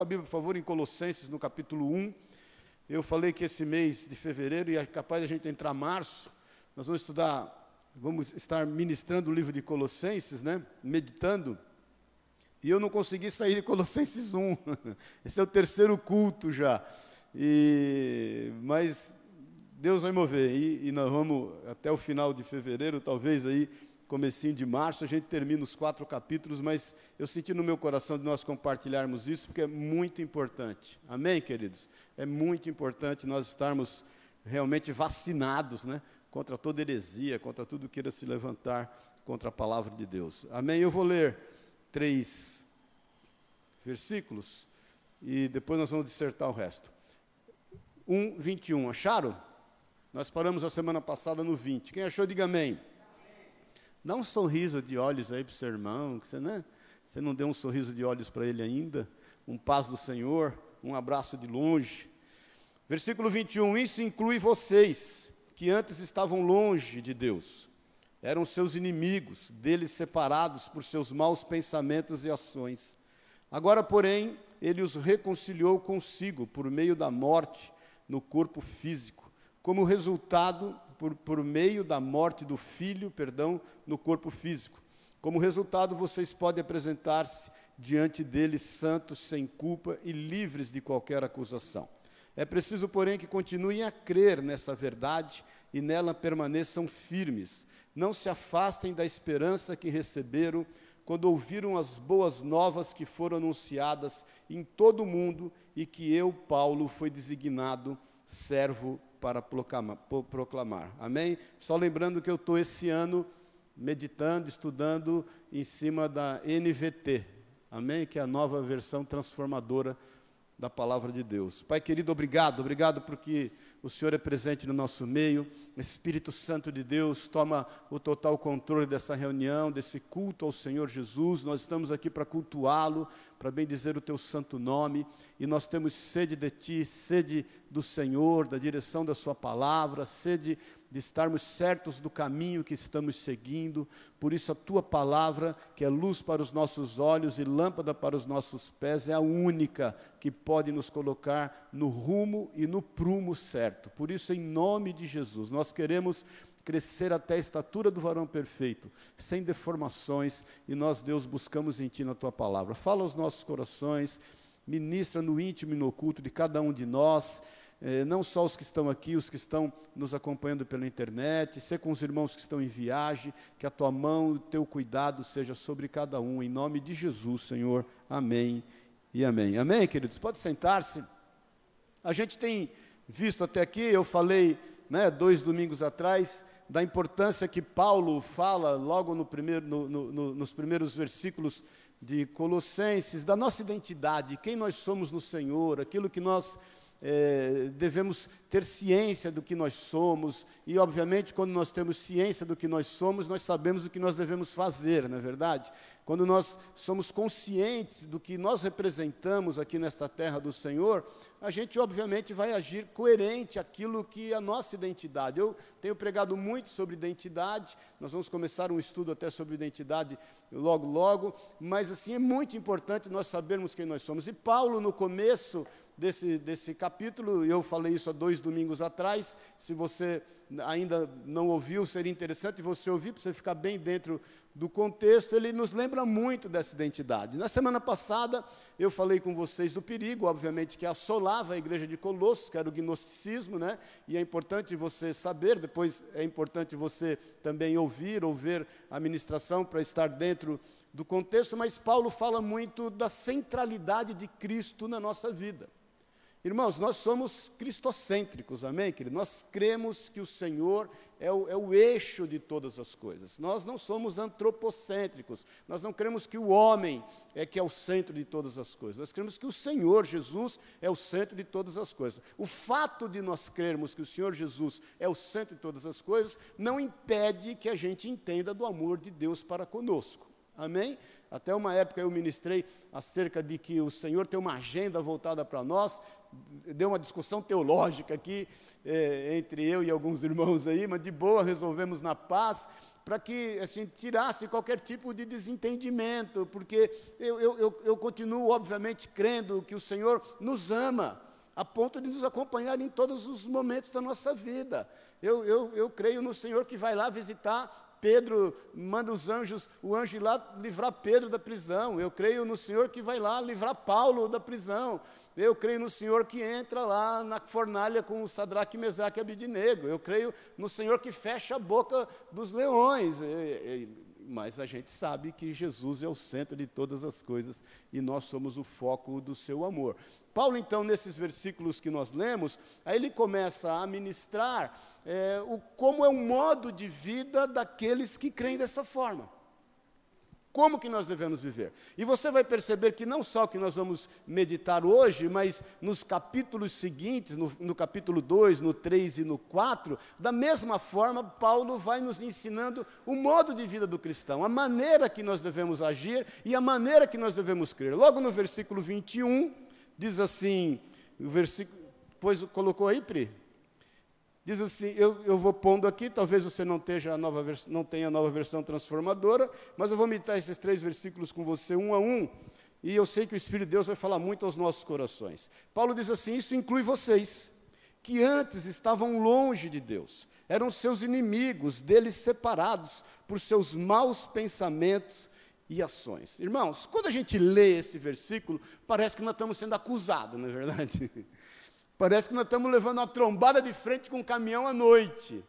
a Bíblia, por favor, em Colossenses, no capítulo 1. Eu falei que esse mês de fevereiro, e é capaz de a gente entrar março, nós vamos estudar, vamos estar ministrando o livro de Colossenses, né? Meditando. E eu não consegui sair de Colossenses 1. Esse é o terceiro culto já. E, mas Deus vai mover. E, e nós vamos, até o final de fevereiro, talvez aí comecinho de março, a gente termina os quatro capítulos, mas eu senti no meu coração de nós compartilharmos isso, porque é muito importante. Amém, queridos? É muito importante nós estarmos realmente vacinados, né? Contra toda heresia, contra tudo que queira se levantar contra a palavra de Deus. Amém? Eu vou ler três versículos e depois nós vamos dissertar o resto. 1, 21. Acharam? Nós paramos a semana passada no 20. Quem achou, diga amém. Dá um sorriso de olhos aí para o seu irmão, que você, né? você não deu um sorriso de olhos para ele ainda. Um paz do Senhor, um abraço de longe. Versículo 21: Isso inclui vocês, que antes estavam longe de Deus, eram seus inimigos, deles separados por seus maus pensamentos e ações. Agora, porém, ele os reconciliou consigo por meio da morte no corpo físico, como resultado por, por meio da morte do filho, perdão, no corpo físico. Como resultado, vocês podem apresentar-se diante dele santos, sem culpa e livres de qualquer acusação. É preciso, porém, que continuem a crer nessa verdade e nela permaneçam firmes. Não se afastem da esperança que receberam quando ouviram as boas novas que foram anunciadas em todo o mundo e que eu, Paulo, fui designado servo para proclamar. Amém? Só lembrando que eu estou esse ano meditando, estudando em cima da NVT. Amém? Que é a nova versão transformadora da palavra de Deus. Pai querido, obrigado, obrigado porque o Senhor é presente no nosso meio. Espírito Santo de Deus, toma o total controle dessa reunião, desse culto ao Senhor Jesus. Nós estamos aqui para cultuá-lo, para bem dizer o teu santo nome, e nós temos sede de ti, sede do Senhor, da direção da sua palavra, sede de estarmos certos do caminho que estamos seguindo. Por isso, a tua palavra, que é luz para os nossos olhos e lâmpada para os nossos pés, é a única que pode nos colocar no rumo e no prumo certo. Por isso, em nome de Jesus, nós queremos crescer até a estatura do varão perfeito, sem deformações, e nós, Deus, buscamos em Ti na Tua palavra. Fala aos nossos corações, ministra no íntimo e no oculto de cada um de nós, eh, não só os que estão aqui, os que estão nos acompanhando pela internet, ser com os irmãos que estão em viagem, que a tua mão e o teu cuidado seja sobre cada um, em nome de Jesus, Senhor. Amém e amém. Amém, queridos? Pode sentar-se. A gente tem visto até aqui, eu falei né, dois domingos atrás, da importância que Paulo fala logo no primeiro, no, no, nos primeiros versículos de Colossenses, da nossa identidade, quem nós somos no Senhor, aquilo que nós é, devemos ter ciência do que nós somos, e obviamente, quando nós temos ciência do que nós somos, nós sabemos o que nós devemos fazer, não é verdade? Quando nós somos conscientes do que nós representamos aqui nesta terra do Senhor, a gente obviamente vai agir coerente àquilo que é a nossa identidade. Eu tenho pregado muito sobre identidade, nós vamos começar um estudo até sobre identidade logo, logo, mas assim é muito importante nós sabermos quem nós somos. E Paulo, no começo desse, desse capítulo, eu falei isso há dois domingos atrás. Se você ainda não ouviu, seria interessante você ouvir, para você ficar bem dentro do contexto. Ele nos lembra muito dessa identidade. Na semana passada, eu falei com vocês do perigo, obviamente, que assolava a igreja de Colossos, que era o gnosticismo, né? e é importante você saber, depois é importante você também ouvir ou ver a ministração para estar dentro do contexto, mas Paulo fala muito da centralidade de Cristo na nossa vida. Irmãos, nós somos cristocêntricos, amém, querido? Nós cremos que o Senhor é o, é o, eixo de todas as coisas. Nós não somos antropocêntricos. Nós não cremos que o homem é que é o centro de todas as coisas. Nós cremos que o Senhor Jesus é o centro de todas as coisas. O fato de nós crermos que o Senhor Jesus é o centro de todas as coisas não impede que a gente entenda do amor de Deus para conosco. Amém? Até uma época eu ministrei acerca de que o Senhor tem uma agenda voltada para nós, deu uma discussão teológica aqui é, entre eu e alguns irmãos aí, mas de boa resolvemos na paz. para que assim, tirasse qualquer tipo de desentendimento, porque eu, eu, eu continuo, obviamente, crendo que o Senhor nos ama, a ponto de nos acompanhar em todos os momentos da nossa vida. Eu, eu, eu creio no Senhor que vai lá visitar Pedro manda os anjos, o anjo ir lá livrar Pedro da prisão. Eu creio no Senhor que vai lá livrar Paulo da prisão. Eu creio no Senhor que entra lá na fornalha com o Sadraque, Mesaque e Abidinego. Eu creio no Senhor que fecha a boca dos leões. Mas a gente sabe que Jesus é o centro de todas as coisas e nós somos o foco do seu amor. Paulo, então, nesses versículos que nós lemos, aí ele começa a ministrar é, o, como é o modo de vida daqueles que creem dessa forma. Como que nós devemos viver? E você vai perceber que não só que nós vamos meditar hoje, mas nos capítulos seguintes, no, no capítulo 2, no 3 e no 4, da mesma forma, Paulo vai nos ensinando o modo de vida do cristão, a maneira que nós devemos agir e a maneira que nós devemos crer. Logo no versículo 21, diz assim, o versículo, pois colocou aí, Pri? Diz assim, eu, eu vou pondo aqui, talvez você não, tenha a nova não tenha a nova versão transformadora, mas eu vou meditar esses três versículos com você, um a um, e eu sei que o Espírito de Deus vai falar muito aos nossos corações. Paulo diz assim: Isso inclui vocês, que antes estavam longe de Deus, eram seus inimigos, deles separados por seus maus pensamentos e ações. Irmãos, quando a gente lê esse versículo, parece que nós estamos sendo acusados, não é verdade? Parece que nós estamos levando uma trombada de frente com um caminhão à noite.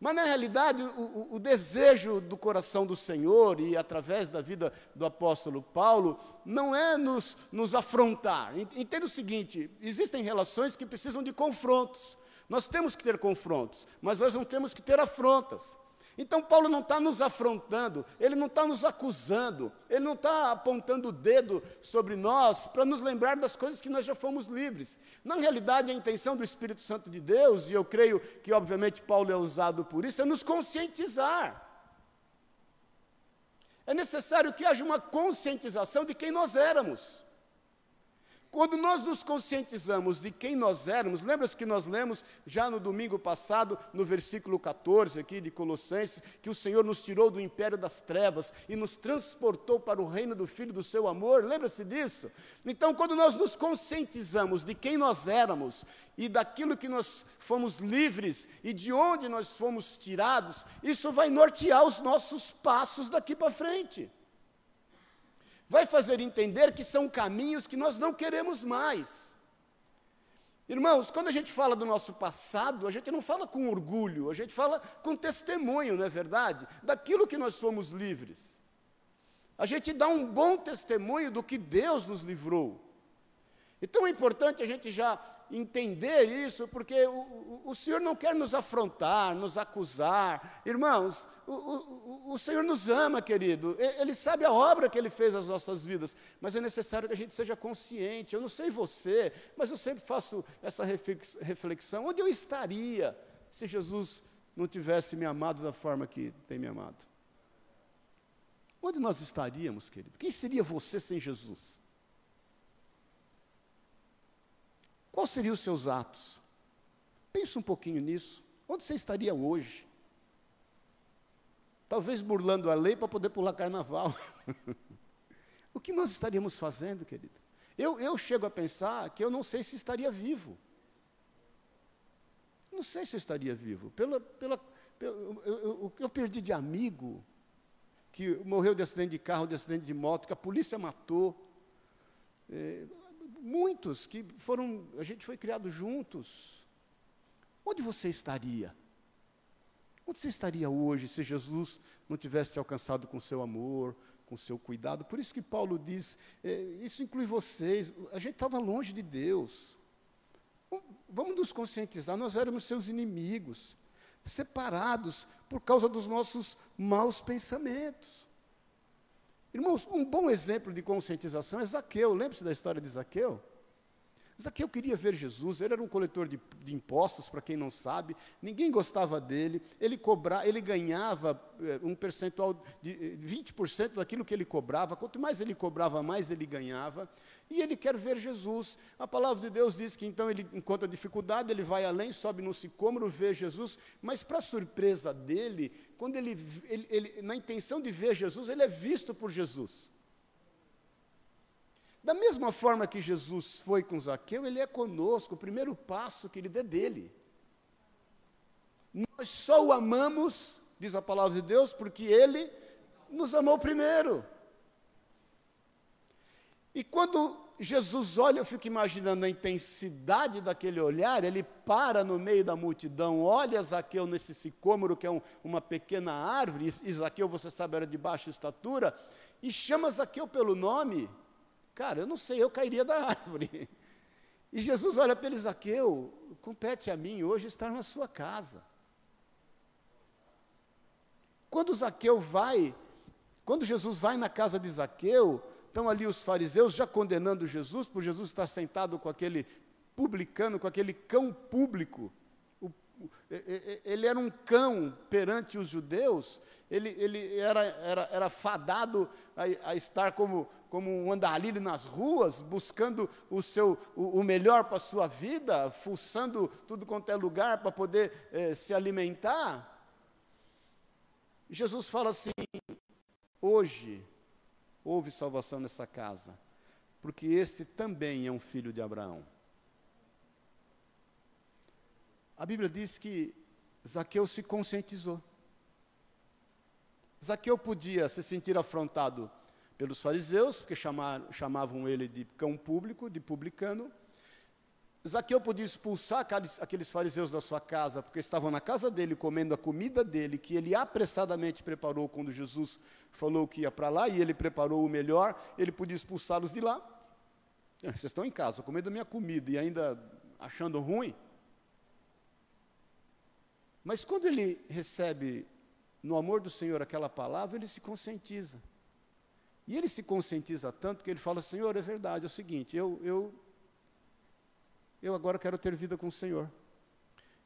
Mas, na realidade, o, o, desejo do coração do Senhor, e através da vida do apóstolo Paulo, não é nos, nos afrontar. Entenda o seguinte: existem relações que precisam de confrontos. Nós temos que ter confrontos, mas nós não temos que ter afrontas. Então, Paulo não está nos afrontando, ele não está nos acusando, ele não está apontando o dedo sobre nós para nos lembrar das coisas que nós já fomos livres. Na realidade, a intenção do Espírito Santo de Deus, e eu creio que, obviamente, Paulo é usado por isso, é nos conscientizar. É necessário que haja uma conscientização de quem nós éramos. Quando nós nos conscientizamos de quem nós éramos, lembra-se que nós lemos já no domingo passado, no versículo 14 aqui de Colossenses, que o Senhor nos tirou do império das trevas e nos transportou para o reino do Filho do seu amor, lembra-se disso? Então, quando nós nos conscientizamos de quem nós éramos e daquilo que nós fomos livres e de onde nós fomos tirados, isso vai nortear os nossos passos daqui para frente vai fazer entender que são caminhos que nós não queremos mais. Irmãos, quando a gente fala do nosso passado, a gente não fala com orgulho, a gente fala com testemunho, não é verdade? Daquilo que nós somos livres. A gente dá um bom testemunho do que Deus nos livrou. Então é importante a gente já entender isso, porque o, o, o, Senhor não quer nos afrontar, nos acusar. Irmãos, o, o, Senhor nos ama, querido. Ele sabe a obra que Ele fez nas nossas vidas, mas é necessário que a gente seja consciente. Eu não sei você, mas eu sempre faço essa reflexão: onde eu estaria se Jesus não tivesse me amado da forma que tem me amado? Onde nós estaríamos, querido? Quem seria você sem Jesus? Quais seriam os seus atos? Pense um pouquinho nisso. Onde você estaria hoje? Talvez burlando a lei para poder pular carnaval. o que nós estaríamos fazendo, querido? Eu, eu chego a pensar que eu não sei se estaria vivo. Não sei se eu estaria vivo. Pela, pela, pelo, eu, eu, eu perdi de amigo que morreu de acidente de carro, de acidente de moto, que a polícia matou. É, muitos que foram, a gente foi criado juntos. Onde você estaria? Onde você estaria hoje se Jesus não tivesse te alcançado com seu amor, com seu cuidado? Por isso que Paulo diz, é, isso inclui vocês, a gente estava longe de Deus. Vamos nos conscientizar, nós éramos seus inimigos, separados por causa dos nossos maus pensamentos. Irmãos, um bom exemplo de conscientização é Zaqueu. Lembre-se da história de Zaqueu? Zaqueu queria ver Jesus, ele era um coletor de, de impostos, para quem não sabe, ninguém gostava dele, ele, cobra, ele ganhava eh, um percentual de 20% eh, daquilo que ele cobrava, quanto mais ele cobrava, mais ele ganhava, e ele quer ver Jesus. A palavra de Deus diz que então ele encontra dificuldade, ele vai além, sobe no sicômoro, vê Jesus, mas para surpresa dele, quando ele, ele, ele, na intenção de ver Jesus, ele é visto por Jesus. Da mesma forma que Jesus foi com Zaqueu, ele é conosco, o primeiro passo que ele dê dele. Nós só o amamos, diz a palavra de Deus, porque ele nos amou primeiro. E quando Jesus olha, eu fico imaginando a intensidade daquele olhar, ele para no meio da multidão, olha Zaqueu nesse sicômoro, que é um, uma pequena árvore, e Zaqueu, você sabe, era de baixa estatura, e chama Zaqueu pelo nome. Cara, eu não sei, eu cairia da árvore. E Jesus olha para ele, Zaqueu, compete a mim hoje estar na sua casa. Quando Zaqueu vai, quando Jesus vai na casa de Zaqueu, Estão ali os fariseus já condenando Jesus, por Jesus estar sentado com aquele publicano, com aquele cão público. O, ele era um cão perante os judeus, ele, ele era, era, era fadado a, a estar como, como um andarilho nas ruas, buscando o, seu, o, o melhor para a sua vida, fuçando tudo quanto é lugar para poder eh, se alimentar. Jesus fala assim: hoje houve salvação nessa casa, porque este também é um filho de Abraão. A Bíblia diz que Zaqueu se conscientizou. Zaqueu podia se sentir afrontado pelos fariseus, porque chamavam ele de cão público, de publicano, Zaqueu podia expulsar aqueles fariseus da sua casa, porque estavam na casa dele comendo a comida dele, que ele apressadamente preparou quando Jesus falou que ia para lá, e ele preparou o melhor, ele podia expulsá-los de lá. É, vocês estão em casa, comendo a minha comida e ainda achando ruim. Mas quando ele recebe no amor do Senhor aquela palavra, ele se conscientiza. E ele se conscientiza tanto que ele fala: Senhor, é verdade, é o seguinte, eu, eu eu agora quero ter vida com o Senhor.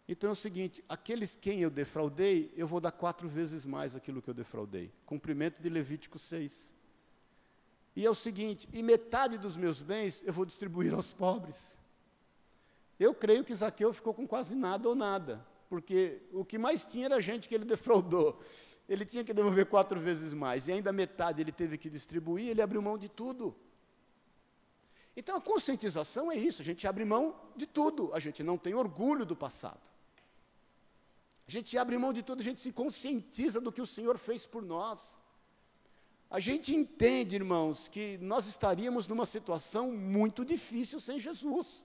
Então é o seguinte: aqueles quem eu defraudei, eu vou dar quatro vezes mais aquilo que eu defraudei. Cumprimento de Levítico 6. E é o seguinte: e metade dos meus bens eu vou distribuir aos pobres. Eu creio que Zaqueu ficou com quase nada ou nada, porque o que mais tinha era a gente que ele defraudou. Ele tinha que devolver quatro vezes mais, e ainda metade ele teve que distribuir, ele abriu mão de tudo. Então a conscientização é isso, a gente abre mão de tudo, a gente não tem orgulho do passado. A gente abre mão de tudo, a gente se conscientiza do que o Senhor fez por nós. A gente entende, irmãos, que nós estaríamos numa situação muito difícil sem Jesus.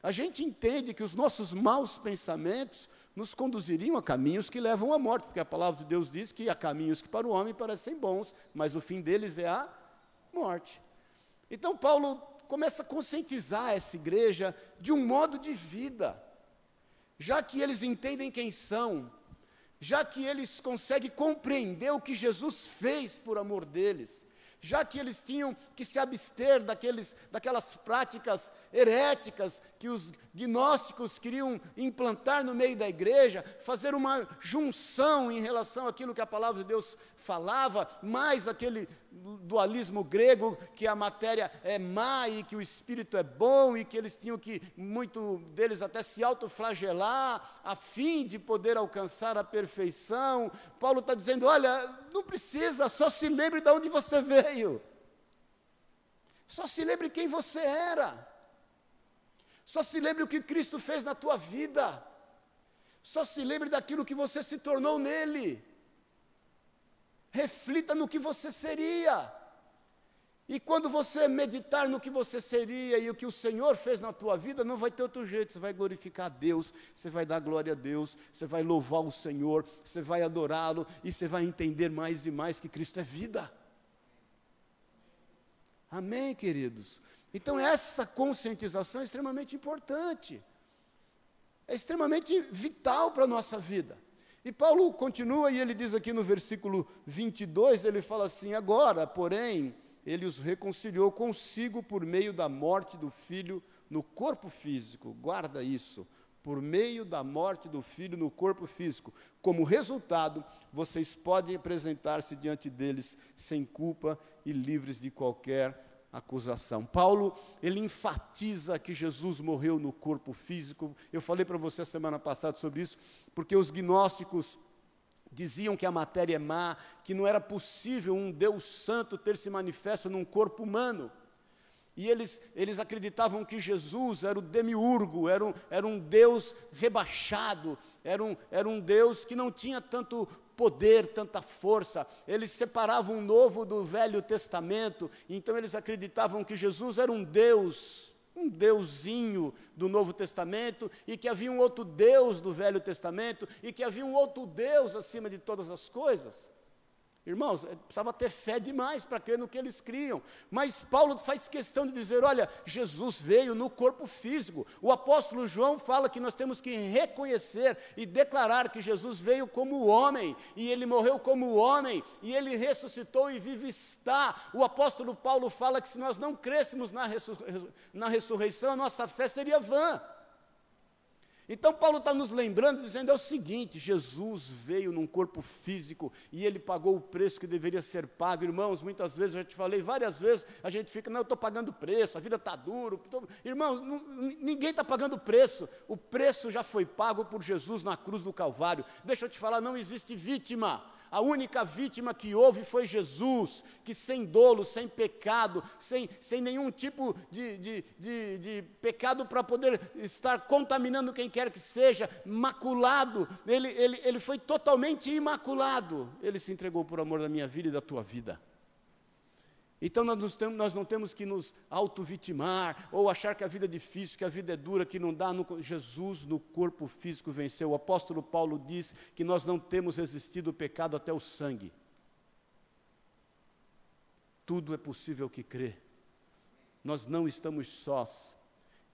A gente entende que os nossos maus pensamentos nos conduziriam a caminhos que levam à morte, porque a palavra de Deus diz que há caminhos que para o homem parecem bons, mas o fim deles é a morte. Então, Paulo começa a conscientizar essa igreja de um modo de vida, já que eles entendem quem são, já que eles conseguem compreender o que Jesus fez por amor deles, já que eles tinham que se abster daqueles, daquelas práticas heréticas que os gnósticos queriam implantar no meio da igreja, fazer uma junção em relação àquilo que a palavra de Deus falava, mais aquele dualismo grego que a matéria é má e que o espírito é bom e que eles tinham que, muito deles até se autoflagelar a fim de poder alcançar a perfeição. Paulo está dizendo: olha, não precisa, só se lembre de onde você veio. Só se lembre quem você era. Só se lembre o que Cristo fez na tua vida. Só se lembre daquilo que você se tornou nele. Reflita no que você seria. E quando você meditar no que você seria e o que o Senhor fez na tua vida, não vai ter outro jeito. Você vai glorificar a Deus, você vai dar glória a Deus, você vai louvar o Senhor, você vai adorá-lo e você vai entender mais e mais que Cristo é vida. Amém, queridos? Então, essa conscientização é extremamente importante, é extremamente vital para a nossa vida. E Paulo continua e ele diz aqui no versículo 22, ele fala assim: Agora, porém, ele os reconciliou consigo por meio da morte do filho no corpo físico. Guarda isso. Por meio da morte do filho no corpo físico. Como resultado, vocês podem apresentar-se diante deles sem culpa e livres de qualquer acusação. Paulo, ele enfatiza que Jesus morreu no corpo físico. Eu falei para você semana passada sobre isso, porque os gnósticos diziam que a matéria é má, que não era possível um Deus santo ter se manifesto num corpo humano. E eles, eles acreditavam que Jesus era o demiurgo, era um, era um Deus rebaixado, era um, era um Deus que não tinha tanto poder, tanta força. Eles separavam o Novo do Velho Testamento, então eles acreditavam que Jesus era um Deus, um deusinho do Novo Testamento, e que havia um outro Deus do Velho Testamento, e que havia um outro Deus acima de todas as coisas. Irmãos, é, precisava ter fé demais para crer no que eles criam. Mas Paulo faz questão de dizer: olha, Jesus veio no corpo físico. O apóstolo João fala que nós temos que reconhecer e declarar que Jesus veio como homem, e ele morreu como homem, e ele ressuscitou e vive está. O apóstolo Paulo fala que se nós não crêssemos na, na ressurreição, a nossa fé seria vã. Então, Paulo está nos lembrando, dizendo é o seguinte: Jesus veio num corpo físico e ele pagou o preço que deveria ser pago. Irmãos, muitas vezes, eu já te falei várias vezes, a gente fica, não, eu estou pagando preço, a vida está dura. Tô... Irmãos, ninguém está pagando preço, o preço já foi pago por Jesus na cruz do Calvário. Deixa eu te falar, não existe vítima. A única vítima que houve foi Jesus, que sem dolo, sem pecado, sem, sem nenhum tipo de, de, de, de pecado para poder estar contaminando quem quer que seja, maculado, ele, ele, ele foi totalmente imaculado. Ele se entregou por amor da minha vida e da tua vida. Então nós, temos, nós, não temos que nos auto-vitimar ou achar que a vida é difícil, que a vida é dura, que não dá. No, Jesus no corpo físico venceu. O apóstolo Paulo diz que nós não temos resistido o pecado até o sangue. Tudo é possível que crê. Nós não estamos sós.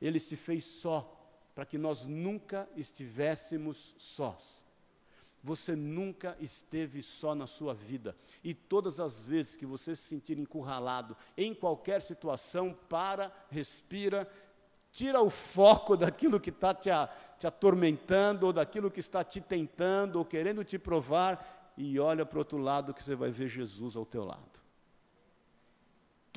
Ele se fez só para que nós nunca estivéssemos sós. Você nunca esteve só na sua vida. E todas as vezes que você se sentir encurralado em qualquer situação, para, respira, tira o foco daquilo que está te, te atormentando, ou daquilo que está te tentando, ou querendo te provar, e olha para o outro lado que você vai ver Jesus ao teu lado.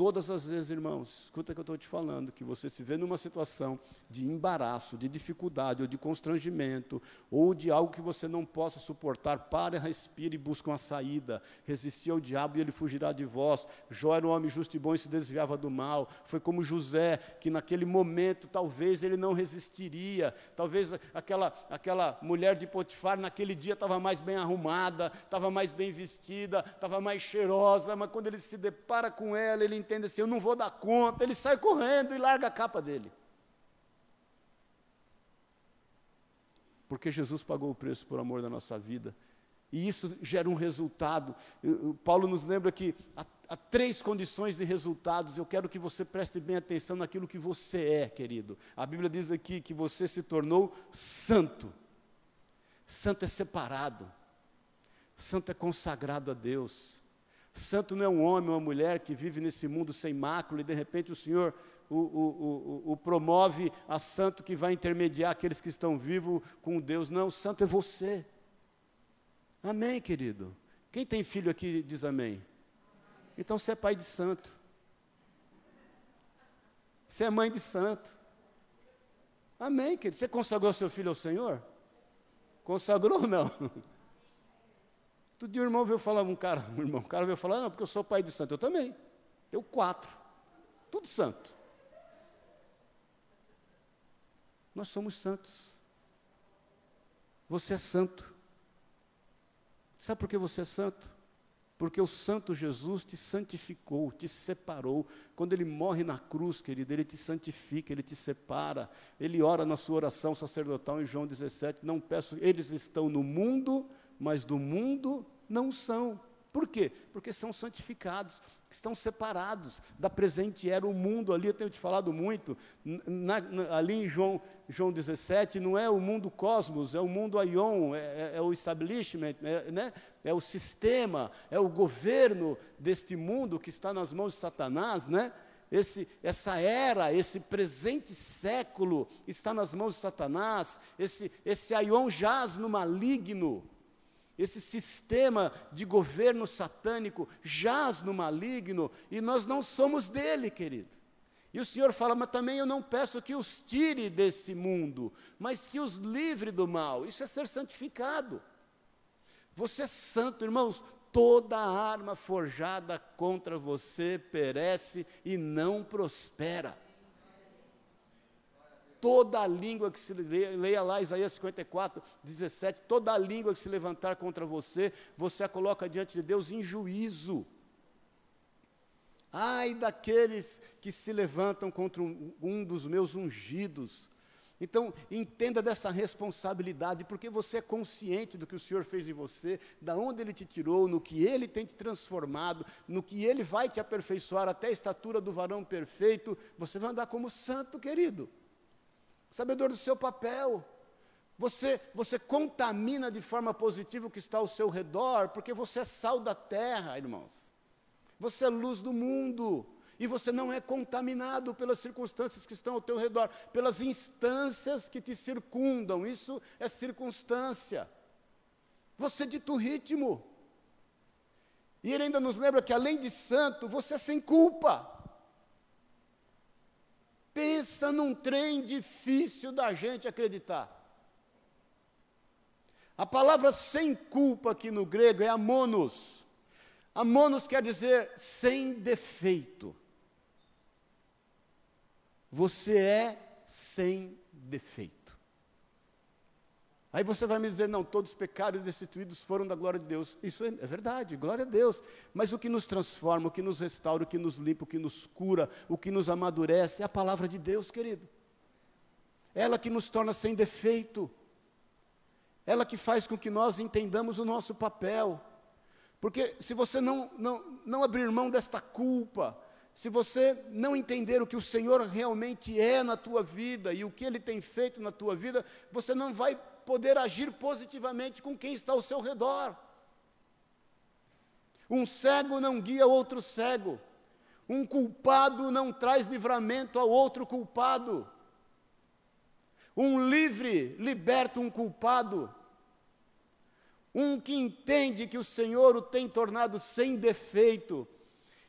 Todas as vezes, irmãos, escuta o que eu estou te falando, que você se vê numa situação de embaraço, de dificuldade, ou de constrangimento, ou de algo que você não possa suportar, pare, respire e busque uma saída. Resistir ao diabo e ele fugirá de vós. Jó era um homem justo e bom e se desviava do mal. Foi como José, que naquele momento talvez ele não resistiria. Talvez aquela, aquela mulher de Potifar naquele dia estava mais bem arrumada, estava mais bem vestida, estava mais cheirosa, mas quando ele se depara com ela, ele entende assim: eu não vou dar conta. Ele sai correndo e larga a capa dele. porque Jesus pagou o preço por amor da nossa vida. E isso gera um resultado. Paulo nos lembra que há, há, três condições de resultados. Eu quero que você preste bem atenção naquilo que você é, querido. A Bíblia diz aqui que você se tornou santo. Santo é separado. Santo é consagrado a Deus. Santo não é um homem ou uma mulher que vive nesse mundo sem mácula e de repente o Senhor o, o, o, o, promove a santo que vai intermediar aqueles que estão vivos com Deus. Não, o santo é você. Amém, querido? Quem tem filho aqui diz amém. Então você é pai de santo. Você é mãe de santo. Amém, querido. Você consagrou seu filho ao Senhor? Consagrou ou não? Todo dia o irmão veio falar, um cara, um irmão, um cara veio falar, não, porque eu sou pai de santo. Eu também. Eu quatro. Tudo santo. Nós somos santos. Você é santo. Sabe por que você é santo? Porque o Santo Jesus te santificou, te separou. Quando ele morre na cruz, querido, ele te santifica, ele te separa. Ele ora na sua oração sacerdotal em João 17: Não peço, eles estão no mundo, mas do mundo não são. Por quê? Porque são santificados, estão separados da presente era o mundo ali, eu tenho te falado muito, na, na, ali em João, João 17, não é o mundo cosmos, é o mundo aion, é, é, é o establishment, é, né? é o sistema, é o governo deste mundo que está nas mãos de Satanás, né? Esse, essa era, esse presente século está nas mãos de Satanás, esse, esse aion jaz no maligno, esse sistema de governo satânico jaz no maligno e nós não somos dele, querido. E o Senhor fala, mas também eu não peço que os tire desse mundo, mas que os livre do mal. Isso é ser santificado. Você é santo, irmãos. Toda arma forjada contra você perece e não prospera. Toda língua que se leia, lá Isaías 54, 17, toda língua que se levantar contra você, você a coloca diante de Deus em juízo. Ai daqueles que se levantam contra um, um dos meus ungidos. Então, entenda dessa responsabilidade, porque você é consciente do que o Senhor fez em você, da onde Ele te tirou, no que Ele tem te transformado, no que Ele vai te aperfeiçoar até a estatura do varão perfeito. Você vai andar como santo, querido, sabedor do seu papel. Você, você contamina de forma positiva o que está ao seu redor, porque você é sal da terra, irmãos. Você é luz do mundo. E você não é contaminado pelas circunstâncias que estão ao teu redor, pelas instâncias que te circundam. Isso é circunstância. Você dita o ritmo. E ele ainda nos lembra que além de santo, você é sem culpa. Pensa num trem difícil da gente acreditar. A palavra sem culpa aqui no grego é amonos. Amonos quer dizer sem defeito. Você é sem defeito. Aí você vai me dizer, não, todos os pecados destituídos foram da glória de Deus. Isso é, é, verdade, glória a Deus. Mas o que nos transforma, o que nos restaura, o que nos limpa, o que nos cura, o que nos amadurece, é a palavra de Deus, querido. Ela que nos torna sem defeito. Ela que faz com que nós entendamos o nosso papel. Porque se você não, não, não abrir mão desta culpa, se você não entender o que o Senhor realmente é na tua vida e o que Ele tem feito na tua vida, você não vai poder agir positivamente com quem está ao seu redor. Um cego não guia outro cego. Um culpado não traz livramento ao outro culpado. Um livre liberta um culpado. Um que entende que o Senhor o tem tornado sem defeito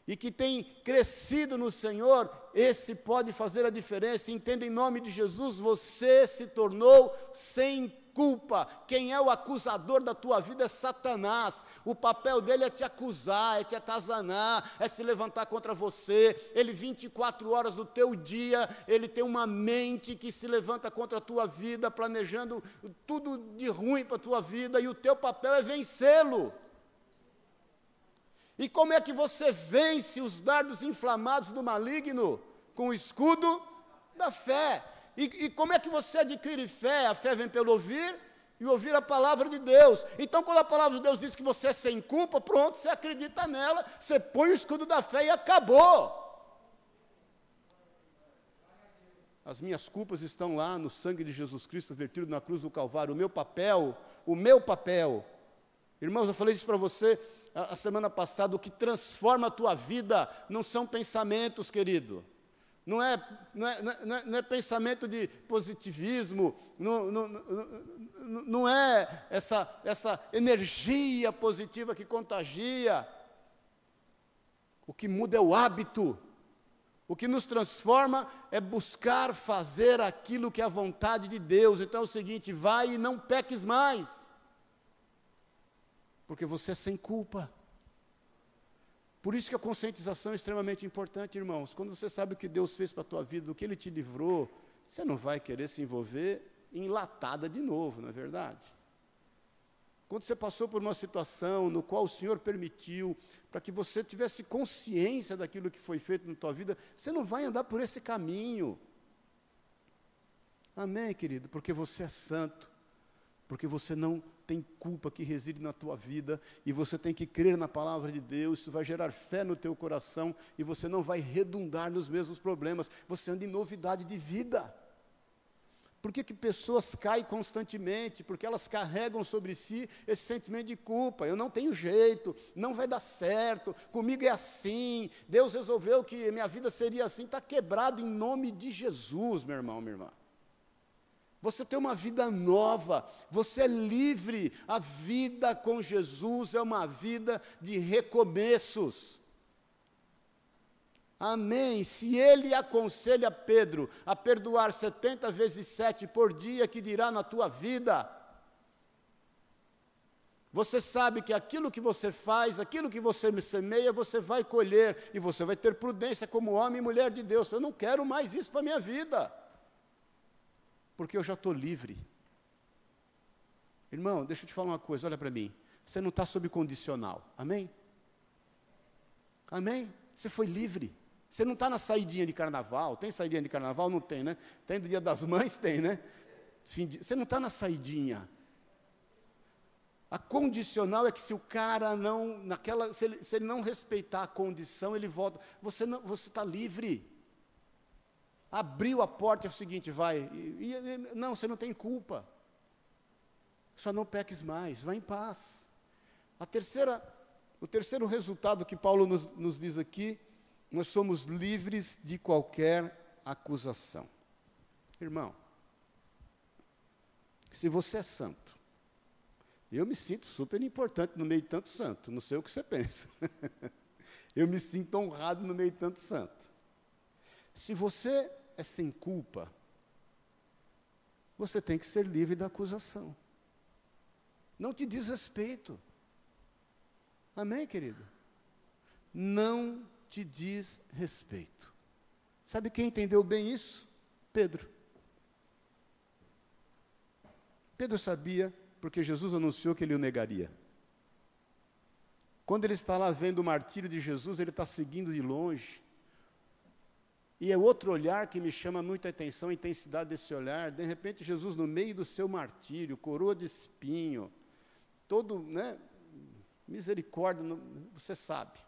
e que tem crescido no Senhor, esse pode fazer a diferença. Entenda em nome de Jesus, você se tornou sem culpa. Quem é o acusador da tua vida é Satanás. O papel dele é te acusar, é te atazanar, é se levantar contra você. Ele 24 horas do teu dia, ele tem uma mente que se levanta contra a tua vida, planejando tudo de ruim para a tua vida, e o teu papel é vencê-lo. E como é que você vence os dardos inflamados do maligno? Com o escudo da fé. E, e como é que você adquire fé? A fé vem pelo ouvir e ouvir a palavra de Deus. Então, quando a palavra de Deus diz que você é sem culpa, pronto, você acredita nela, você põe o escudo da fé e acabou. As minhas culpas estão lá no sangue de Jesus Cristo vertido na cruz do Calvário. O meu papel, o meu papel. Irmãos, eu falei isso para você a, a semana passada. O que transforma a tua vida não são pensamentos, querido. Não é, não, é, não, é, não é, pensamento de positivismo, não, não, não é essa, essa energia positiva que contagia. O que muda é o hábito. O que nos transforma é buscar fazer aquilo que é a vontade de Deus. Então é o seguinte: vai e não peques mais, porque você é sem culpa. Por isso que a conscientização é extremamente importante, irmãos. Quando você sabe o que Deus fez para a tua vida, o que Ele te livrou, você não vai querer se envolver em latada de novo, não é verdade? Quando você passou por uma situação no qual o Senhor permitiu, para que você tivesse consciência daquilo que foi feito na tua vida, você não vai andar por esse caminho. Amém, querido? Porque você é santo, porque você não tem culpa que reside na tua vida e você tem que crer na palavra de Deus, isso vai gerar fé no teu coração e você não vai redundar nos mesmos problemas, você anda em novidade de vida. Por que, que pessoas caem constantemente? Porque elas carregam sobre si esse sentimento de culpa. Eu não tenho jeito, não vai dar certo, comigo é assim, Deus resolveu que minha vida seria assim, está quebrado em nome de Jesus, meu irmão, minha irmã. Você tem uma vida nova, você é livre. A vida com Jesus é uma vida de recomeços. Amém. Se ele aconselha Pedro a perdoar 70 vezes 7 por dia, que dirá na tua vida? Você sabe que aquilo que você faz, aquilo que você semeia, você vai colher, e você vai ter prudência como homem e mulher de Deus. Eu não quero mais isso para a minha vida, porque eu já estou livre. Irmão, deixa eu te falar uma coisa, olha para mim. Você não está sob condicional, amém? Amém? Você foi livre. Você não está na saidinha de carnaval. Tem saidinha de carnaval? Não tem, né? Tem do dia das mães? Tem, né? De... Você não está na saidinha. A condicional é que se o cara não, naquela, se ele, se ele não respeitar a condição, ele volta. Você está livre. Abriu a porta é o seguinte, vai. E, e, não, você não tem culpa. Só não peques mais, vá em paz. A terceira, o terceiro resultado que Paulo nos, nos diz aqui, nós somos livres de qualquer acusação. Irmão, se você é santo, eu me sinto super importante no meio de tanto santo, não sei o que você pensa. eu me sinto honrado no meio de tanto santo. Se você é sem culpa, você tem que ser livre da acusação. Não te diz respeito. Amém, querido? Não te diz respeito. Sabe quem entendeu bem isso? Pedro. Pedro sabia porque Jesus anunciou que ele o negaria. Quando ele está lá vendo o martírio de Jesus, ele está seguindo de longe. E é outro olhar que me chama muita atenção, a intensidade desse olhar. De repente, Jesus, no meio do seu martírio, coroa de espinho, todo, né, misericórdia, você sabe.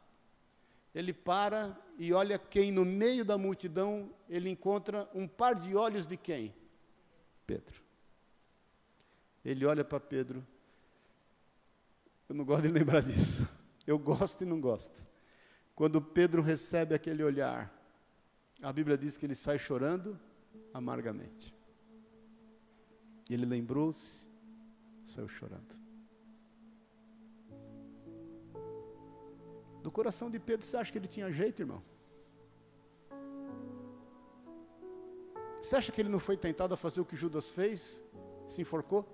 Ele para e olha quem no meio da multidão ele encontra um par de olhos de quem? Pedro. Ele olha para Pedro. Eu não gosto de lembrar disso. Eu gosto e não gosto. Quando Pedro recebe aquele olhar, a Bíblia diz que ele sai chorando amargamente. Ele lembrou-se, saiu chorando. Do coração de Pedro, você acha que ele tinha jeito, irmão? Você acha que ele não foi tentado a fazer o que Judas fez? Se enforcou?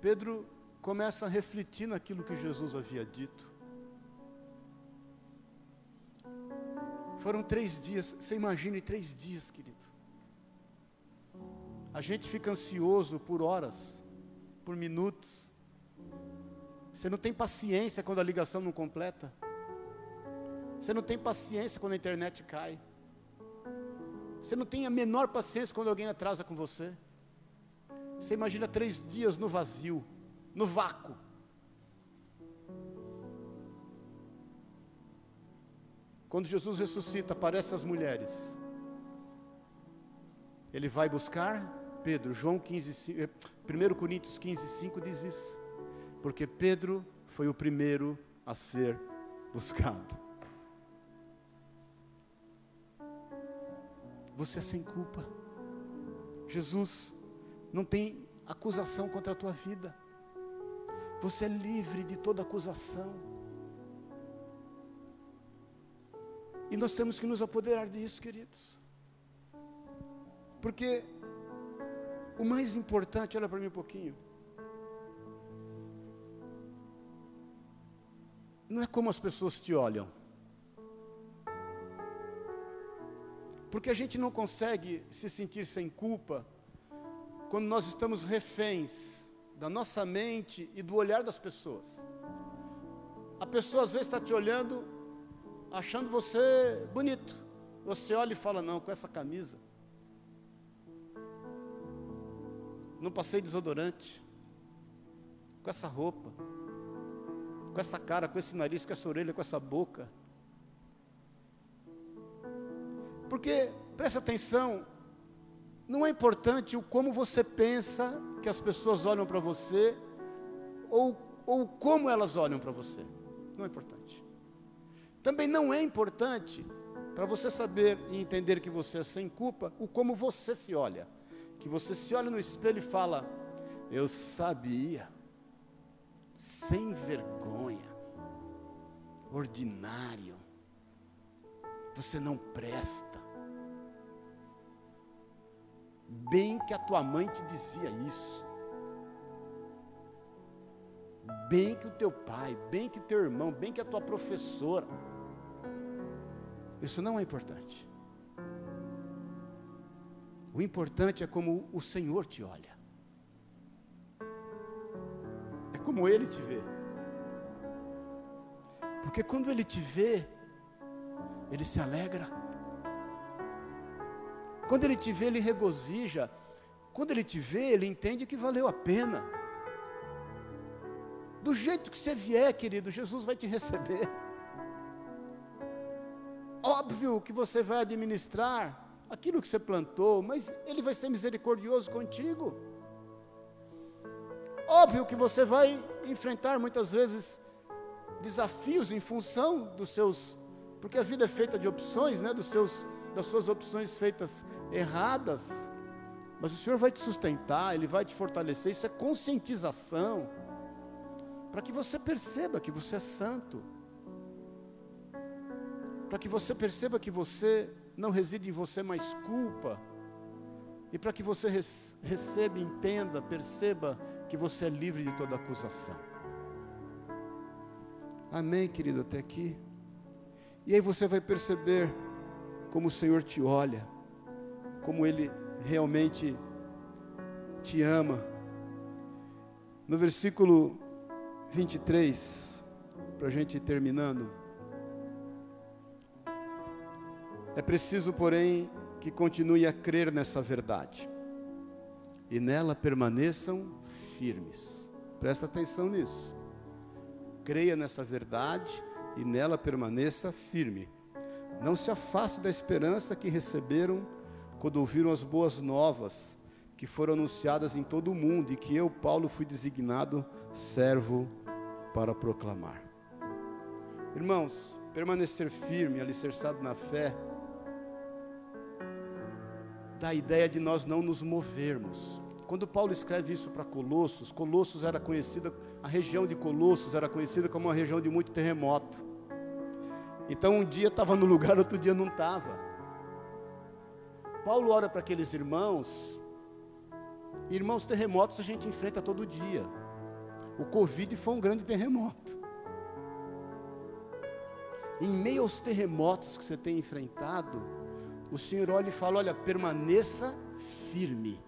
Pedro começa a refletir naquilo que Jesus havia dito. Foram três dias, você imagine três dias, querido. A gente fica ansioso por horas, por minutos. Você não tem paciência quando a ligação não completa. Você não tem paciência quando a internet cai. Você não tem a menor paciência quando alguém atrasa com você. Você imagina três dias no vazio, no vácuo. Quando Jesus ressuscita, aparece as mulheres. Ele vai buscar Pedro. João 15, 1 eh, Coríntios 15, 5 diz isso. Porque Pedro foi o primeiro a ser buscado. Você é sem culpa. Jesus não tem acusação contra a tua vida. Você é livre de toda acusação. E nós temos que nos apoderar disso, queridos. Porque o mais importante, olha para mim um pouquinho. Não é como as pessoas te olham. Porque a gente não consegue se sentir sem culpa quando nós estamos reféns da nossa mente e do olhar das pessoas. A pessoa às vezes está te olhando, achando você bonito. Você olha e fala: Não, com essa camisa. Não passei desodorante. Com essa roupa. Com essa cara, com esse nariz, com essa orelha, com essa boca. Porque, presta atenção, não é importante o como você pensa que as pessoas olham para você, ou, ou como elas olham para você. Não é importante. Também não é importante, para você saber e entender que você é sem culpa, o como você se olha. Que você se olha no espelho e fala: Eu sabia, sem vergonha, ordinário, você não presta Bem que a tua mãe te dizia isso. Bem que o teu pai, bem que o teu irmão, bem que a tua professora. Isso não é importante. O importante é como o Senhor te olha. É como Ele te vê. Porque quando Ele te vê, Ele se alegra. Quando Ele te vê, Ele regozija. Quando Ele te vê, Ele entende que valeu a pena. Do jeito que você vier, querido, Jesus vai te receber. Óbvio que você vai administrar aquilo que você plantou, mas Ele vai ser misericordioso contigo. Óbvio que você vai enfrentar muitas vezes desafios em função dos seus, porque a vida é feita de opções, né, dos seus, das suas opções feitas erradas. Mas o Senhor vai te sustentar, Ele vai te fortalecer. Isso é conscientização, para que você perceba que você é santo, para que você perceba que você não reside em você mais culpa, e para que você receba, entenda, perceba que você é livre de toda acusação. Amém, querido, até aqui. E aí você vai perceber como o Senhor te olha, como Ele realmente te ama. No versículo 23, para a gente ir terminando. É preciso, porém, que continue a crer nessa verdade e nela permaneçam firmes. Presta atenção nisso. Creia nessa verdade e nela permaneça firme. Não se afaste da esperança que receberam quando ouviram as boas novas que foram anunciadas em todo o mundo e que eu, Paulo, fui designado servo para proclamar. Irmãos, permanecer firme, alicerçado na fé, dá a ideia de nós não nos movermos. Quando Paulo escreve isso para Colossos, Colossos era conhecida, a região de Colossos era conhecida como uma região de muito terremoto. Então um dia estava no lugar, outro dia não estava. Paulo ora para aqueles irmãos, irmãos, terremotos a gente enfrenta todo dia. O Covid foi um grande terremoto. Em meio aos terremotos que você tem enfrentado, o Senhor olha e fala: olha, permaneça firme.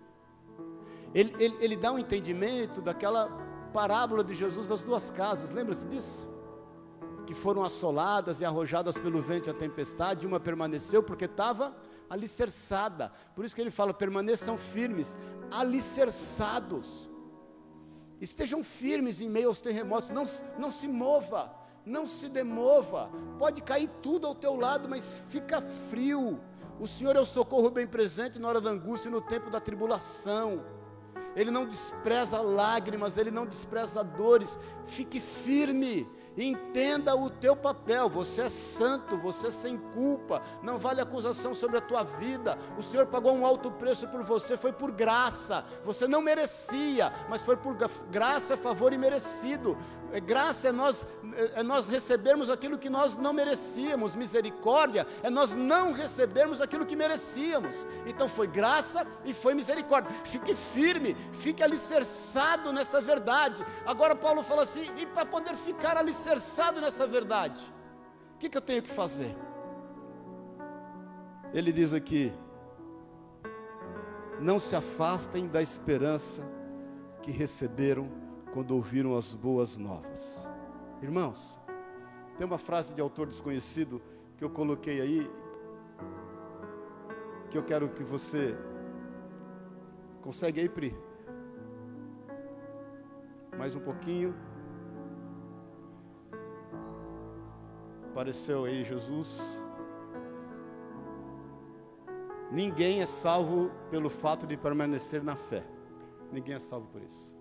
Ele, ele, ele dá um entendimento daquela parábola de Jesus das duas casas, lembra-se disso? Que foram assoladas e arrojadas pelo vento e a tempestade, uma permaneceu porque estava alicerçada. Por isso que ele fala: permaneçam firmes, alicerçados. Estejam firmes em meio aos terremotos, não, não se mova, não se demova. Pode cair tudo ao teu lado, mas fica frio o Senhor é o socorro bem presente na hora da angústia e no tempo da tribulação. Ele não despreza lágrimas, ele não despreza dores. Fique firme Entenda o teu papel. Você é santo, você é sem culpa. Não vale acusação sobre a tua vida. O Senhor pagou um alto preço por você, foi por graça. Você não merecia, mas foi por graça, favor e merecido. É, graça é nós, é, nós recebermos aquilo que nós não merecíamos. Misericórdia é nós não recebermos aquilo que merecíamos. Então foi graça e foi misericórdia. Fique firme, fique alicerçado nessa verdade. Agora Paulo fala assim: e para poder ficar alicerçado nessa verdade, o que, que eu tenho que fazer? Ele diz aqui: não se afastem da esperança que receberam quando ouviram as boas novas. Irmãos, tem uma frase de autor desconhecido que eu coloquei aí, que eu quero que você consegue aí, Pri? Mais um pouquinho. Apareceu aí Jesus. Ninguém é salvo pelo fato de permanecer na fé. Ninguém é salvo por isso.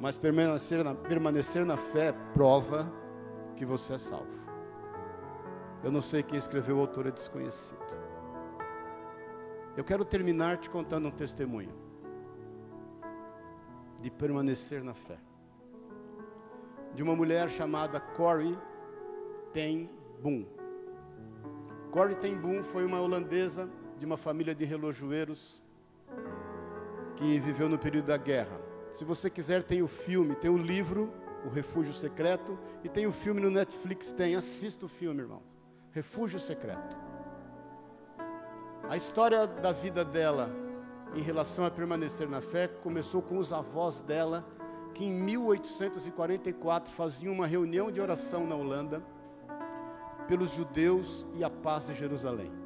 Mas permanecer na, permanecer na fé prova que você é salvo. Eu não sei quem escreveu o autor é desconhecido. Eu quero terminar te contando um testemunho de permanecer na fé. De uma mulher chamada Corey Ten Boom. Corrie Ten Boom foi uma holandesa de uma família de relojoeiros que viveu no período da guerra. Se você quiser, tem o filme, tem o livro, O Refúgio Secreto, e tem o filme no Netflix, tem. Assista o filme, irmão. Refúgio Secreto. A história da vida dela em relação a permanecer na fé começou com os avós dela, que em 1844 faziam uma reunião de oração na Holanda pelos judeus e a paz de Jerusalém.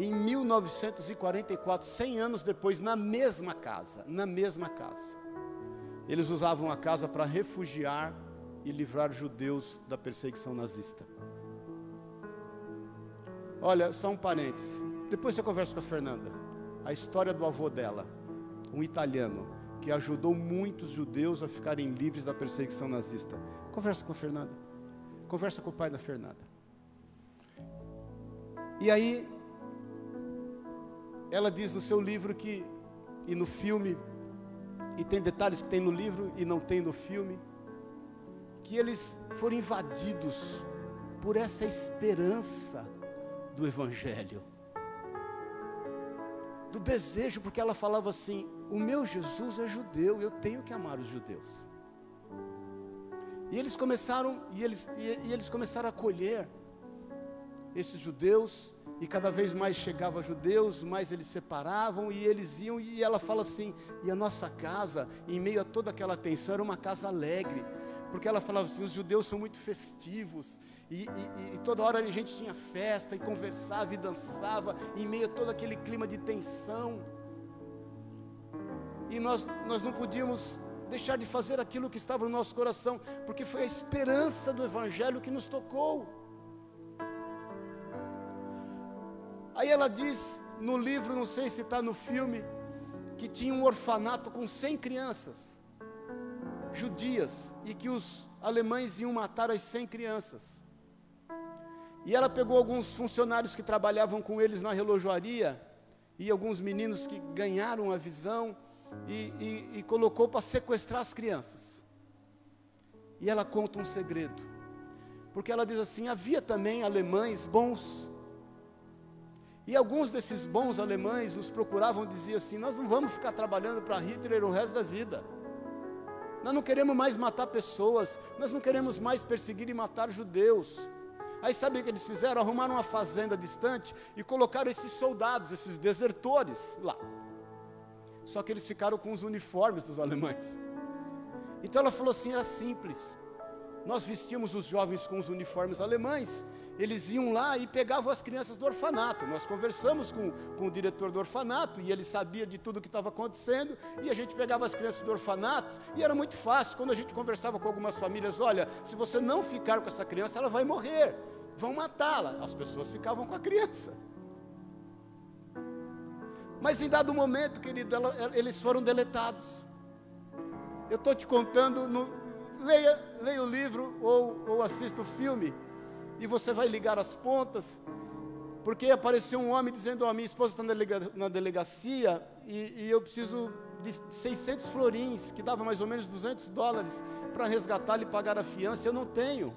Em 1944, 100 anos depois, na mesma casa, na mesma casa, eles usavam a casa para refugiar e livrar judeus da perseguição nazista. Olha, só um parênteses. Depois você conversa com a Fernanda. A história do avô dela, um italiano, que ajudou muitos judeus a ficarem livres da perseguição nazista. Conversa com a Fernanda. Conversa com o pai da Fernanda. E aí, ela diz no seu livro que, e no filme, e tem detalhes que tem no livro e não tem no filme, que eles foram invadidos por essa esperança do Evangelho. Do desejo, porque ela falava assim: o meu Jesus é judeu, eu tenho que amar os judeus. E eles começaram, e eles, e, e eles começaram a acolher esses judeus, e cada vez mais chegava judeus, mais eles separavam, e eles iam, e ela fala assim, e a nossa casa, em meio a toda aquela tensão, era uma casa alegre, porque ela falava assim, os judeus são muito festivos, e, e, e, toda hora a gente tinha festa e conversava e dançava em meio a todo aquele clima de tensão. E nós, nós não podíamos deixar de fazer aquilo que estava no nosso coração, porque foi a esperança do Evangelho que nos tocou. Aí ela diz no livro, não sei se está no filme, que tinha um orfanato com 100 crianças judias e que os alemães iam matar as 100 crianças. E ela pegou alguns funcionários que trabalhavam com eles na relojoaria e alguns meninos que ganharam a visão e, e, e colocou para sequestrar as crianças. E ela conta um segredo, porque ela diz assim: havia também alemães bons. E alguns desses bons alemães nos procuravam e diziam assim: Nós não vamos ficar trabalhando para Hitler o resto da vida. Nós não queremos mais matar pessoas, nós não queremos mais perseguir e matar judeus. Aí sabe o que eles fizeram? Arrumaram uma fazenda distante e colocaram esses soldados, esses desertores lá. Só que eles ficaram com os uniformes dos alemães. Então ela falou assim: era simples. Nós vestíamos os jovens com os uniformes alemães, eles iam lá e pegavam as crianças do orfanato. Nós conversamos com, com o diretor do orfanato e ele sabia de tudo o que estava acontecendo. E a gente pegava as crianças do orfanato e era muito fácil. Quando a gente conversava com algumas famílias: olha, se você não ficar com essa criança, ela vai morrer vão matá-la. As pessoas ficavam com a criança. Mas em dado momento, querido, ela, eles foram deletados. Eu estou te contando, no, leia, leia o livro ou, ou assista o filme, e você vai ligar as pontas, porque apareceu um homem dizendo: a minha esposa está na, na delegacia e, e eu preciso de 600 florins, que dava mais ou menos 200 dólares, para resgatá-lo e pagar a fiança. Eu não tenho.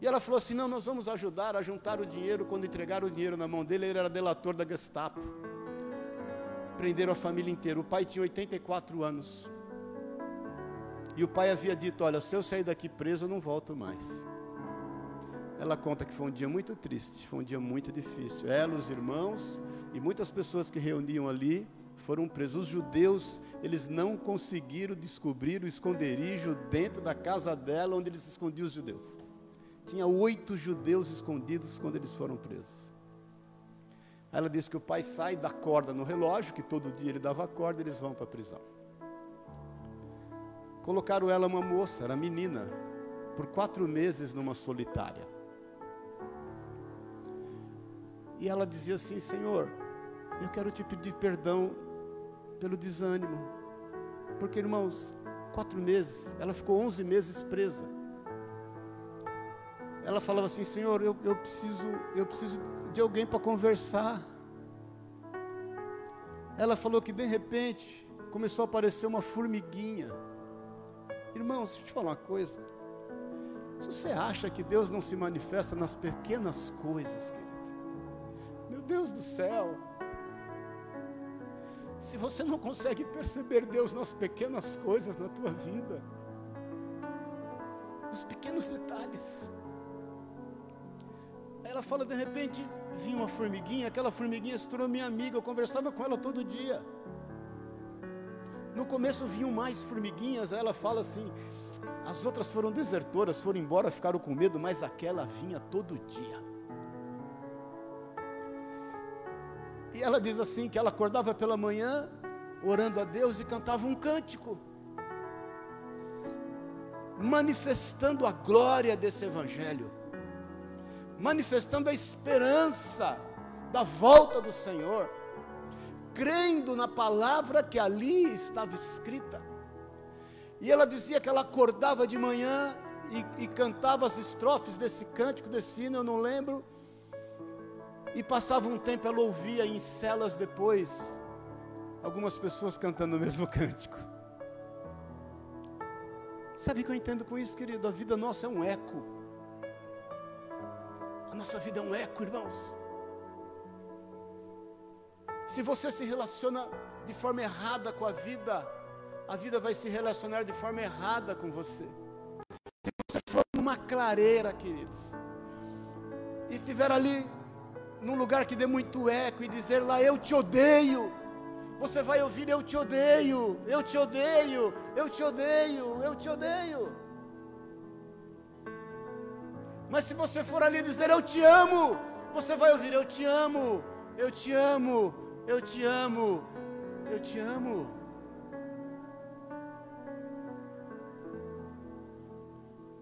E ela falou assim: não, nós vamos ajudar a juntar o dinheiro. Quando entregaram o dinheiro na mão dele, ele era delator da Gestapo. Prenderam a família inteira. O pai tinha 84 anos. E o pai havia dito: Olha, se eu sair daqui preso, eu não volto mais. Ela conta que foi um dia muito triste, foi um dia muito difícil. Ela, os irmãos e muitas pessoas que reuniam ali foram presos. Os judeus, eles não conseguiram descobrir o esconderijo dentro da casa dela, onde eles escondiam os judeus. Tinha oito judeus escondidos quando eles foram presos. Ela disse que o pai sai da corda no relógio, que todo dia ele dava a corda, e eles vão para a prisão. Colocaram ela uma moça, era menina, por quatro meses numa solitária. E ela dizia assim: Senhor, eu quero te pedir perdão pelo desânimo. Porque, irmãos, quatro meses, ela ficou onze meses presa ela falava assim: Senhor, eu, eu, preciso, eu preciso de alguém para conversar. Ela falou que de repente começou a aparecer uma formiguinha. Irmãos, deixa eu te falar uma coisa. Se você acha que Deus não se manifesta nas pequenas coisas, Deus do céu, Se você não consegue perceber Deus nas pequenas coisas na tua vida, nos pequenos detalhes. Ela fala de repente, vinha uma formiguinha, aquela formiguinha se tornou minha amiga, eu conversava com ela todo dia. No começo vinham mais formiguinhas, ela fala assim: as outras foram desertoras, foram embora, ficaram com medo, mas aquela vinha todo dia. E ela diz assim: que ela acordava pela manhã, orando a Deus e cantava um cântico, manifestando a glória desse Evangelho, manifestando a esperança da volta do Senhor, crendo na palavra que ali estava escrita. E ela dizia que ela acordava de manhã e, e cantava as estrofes desse cântico, desse hino, eu não lembro e passava um tempo, ela ouvia em celas depois, algumas pessoas cantando o mesmo cântico. Sabe o que eu entendo com isso, querido? A vida nossa é um eco. A nossa vida é um eco, irmãos. Se você se relaciona de forma errada com a vida, a vida vai se relacionar de forma errada com você. Se você for numa clareira, queridos, e estiver ali num lugar que dê muito eco e dizer lá, eu te odeio. Você vai ouvir, eu te odeio, eu te odeio, eu te odeio, eu te odeio. Mas se você for ali dizer, eu te amo, você vai ouvir, eu te amo, eu te amo, eu te amo, eu te amo.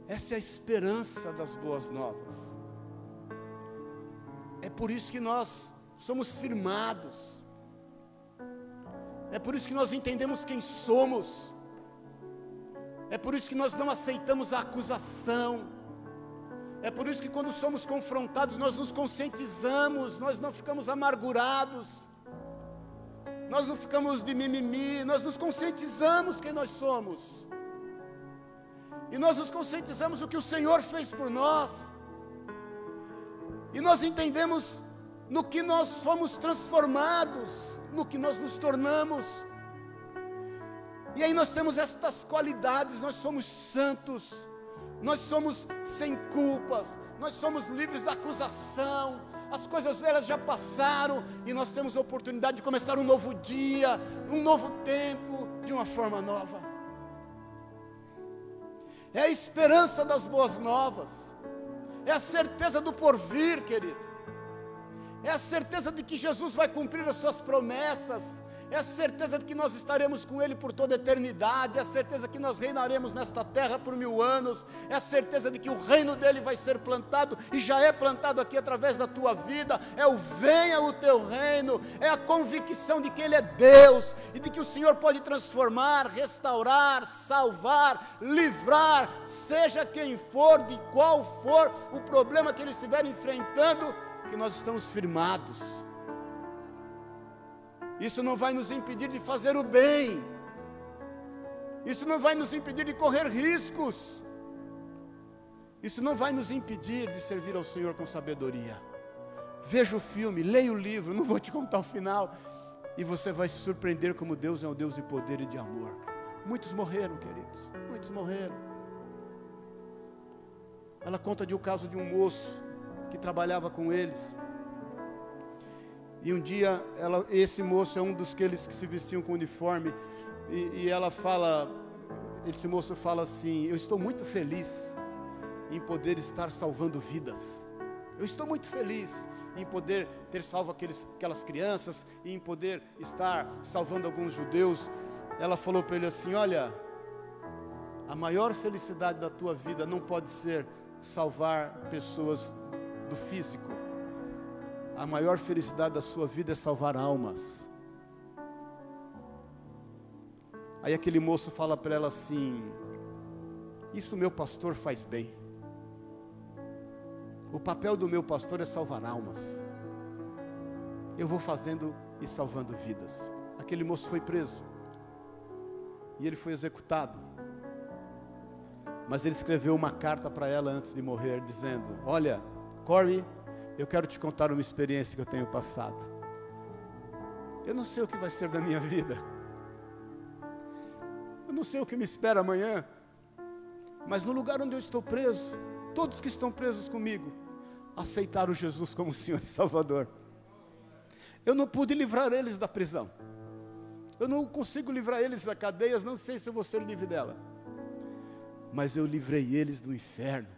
Essa é a esperança das boas novas. Por isso que nós somos firmados. É por isso que nós entendemos quem somos. É por isso que nós não aceitamos a acusação. É por isso que quando somos confrontados, nós nos conscientizamos, nós não ficamos amargurados. Nós não ficamos de mimimi, nós nos conscientizamos quem nós somos. E nós nos conscientizamos o que o Senhor fez por nós. E nós entendemos no que nós fomos transformados, no que nós nos tornamos. E aí nós temos estas qualidades, nós somos santos, nós somos sem culpas, nós somos livres da acusação, as coisas velhas já passaram e nós temos a oportunidade de começar um novo dia, um novo tempo, de uma forma nova. É a esperança das boas novas é a certeza do porvir, querido. É a certeza de que Jesus vai cumprir as suas promessas. É a certeza de que nós estaremos com Ele por toda a eternidade. É a certeza que nós reinaremos nesta terra por mil anos. É a certeza de que o reino dele vai ser plantado e já é plantado aqui através da tua vida. É o venha o teu reino. É a convicção de que Ele é Deus e de que o Senhor pode transformar, restaurar, salvar, livrar, seja quem for, de qual for o problema que Ele estiver enfrentando, que nós estamos firmados isso não vai nos impedir de fazer o bem. Isso não vai nos impedir de correr riscos. Isso não vai nos impedir de servir ao Senhor com sabedoria. Veja o filme, leia o livro, não vou te contar o final. E você vai se surpreender como Deus é um Deus de poder e de amor. Muitos morreram, queridos. Muitos morreram. Ela conta de um caso de um moço que trabalhava com eles. E um dia, ela, esse moço é um dos que que se vestiam com uniforme. E, e ela fala, esse moço fala assim: Eu estou muito feliz em poder estar salvando vidas. Eu estou muito feliz em poder ter salvo aqueles, aquelas crianças, e em poder estar salvando alguns judeus. Ela falou para ele assim: Olha, a maior felicidade da tua vida não pode ser salvar pessoas do físico a maior felicidade da sua vida é salvar almas. Aí aquele moço fala para ela assim: Isso meu pastor faz bem. O papel do meu pastor é salvar almas. Eu vou fazendo e salvando vidas. Aquele moço foi preso. E ele foi executado. Mas ele escreveu uma carta para ela antes de morrer, dizendo: Olha, Corey, eu quero te contar uma experiência que eu tenho passado. Eu não sei o que vai ser da minha vida. Eu não sei o que me espera amanhã. Mas no lugar onde eu estou preso, todos que estão presos comigo aceitaram Jesus como Senhor e Salvador. Eu não pude livrar eles da prisão. Eu não consigo livrar eles da cadeias, não sei se eu vou ser livre dela. Mas eu livrei eles do inferno.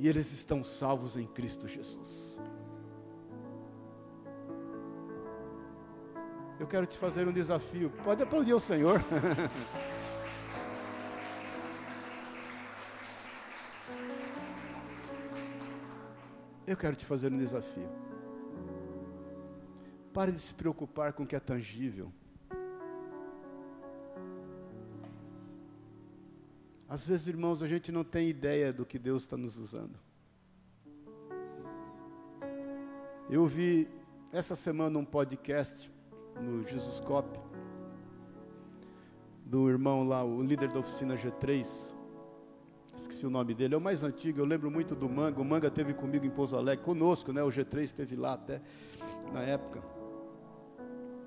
E eles estão salvos em Cristo Jesus. Eu quero te fazer um desafio. Pode aplaudir o Senhor. Eu quero te fazer um desafio. Pare de se preocupar com o que é tangível. Às vezes, irmãos, a gente não tem ideia do que Deus está nos usando. Eu vi essa semana um podcast no Jesus Cop, do irmão lá, o líder da oficina G3, esqueci o nome dele, é o mais antigo, eu lembro muito do Manga, o Manga teve comigo em Pouso Alegre, conosco, né, o G3 esteve lá até, na época,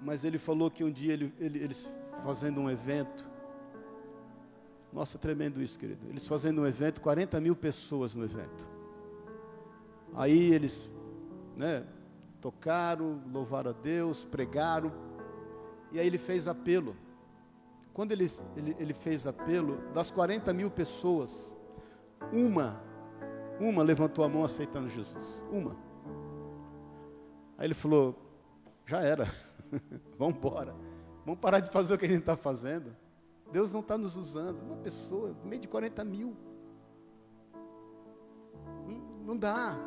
mas ele falou que um dia ele, ele, eles fazendo um evento, nossa, tremendo isso, querido, eles fazendo um evento, 40 mil pessoas no evento, aí eles, né, tocaram, louvaram a Deus, pregaram, e aí ele fez apelo. Quando ele, ele, ele fez apelo, das 40 mil pessoas, uma, uma levantou a mão aceitando Jesus. Uma. Aí ele falou: já era, vamos embora, vamos parar de fazer o que a gente está fazendo. Deus não está nos usando. Uma pessoa, meio de 40 mil. Não, não dá.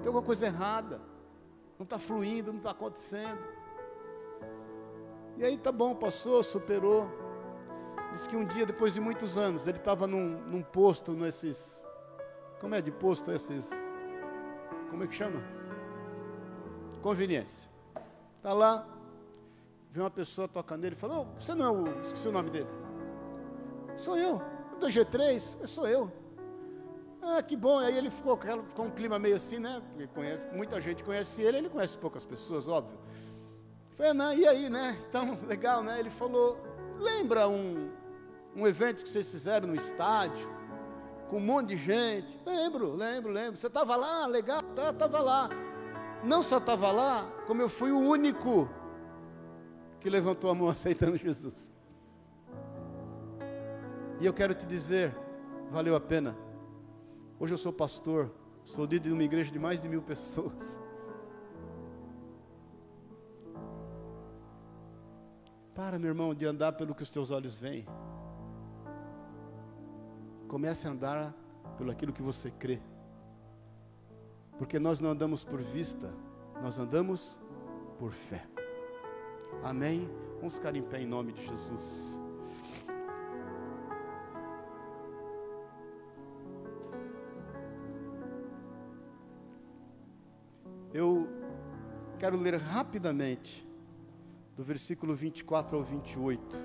Tem alguma coisa errada não está fluindo, não está acontecendo. E aí tá bom, passou, superou. Diz que um dia, depois de muitos anos, ele estava num, num posto, nesses. Como é de posto esses. Como é que chama? Conveniência. Está lá, vê uma pessoa tocando nele e fala, oh, você não é o. Esqueci o nome dele. Sou eu. Do G3, sou eu. Ah, que bom. Aí ele ficou, ficou um clima meio assim, né? Porque conhece, muita gente conhece ele, ele conhece poucas pessoas, óbvio. Falei, não, e aí, né? Então, legal, né? Ele falou, lembra um, um evento que vocês fizeram no estádio, com um monte de gente? Lembro, lembro, lembro. Você estava lá, legal, tá, estava lá. Não só estava lá, como eu fui o único que levantou a mão aceitando Jesus. E eu quero te dizer, valeu a pena. Hoje eu sou pastor, sou líder de uma igreja de mais de mil pessoas. Para, meu irmão, de andar pelo que os teus olhos veem. Comece a andar pelo aquilo que você crê. Porque nós não andamos por vista, nós andamos por fé. Amém? Vamos ficar em pé em nome de Jesus. Eu quero ler rapidamente do versículo 24 ao 28.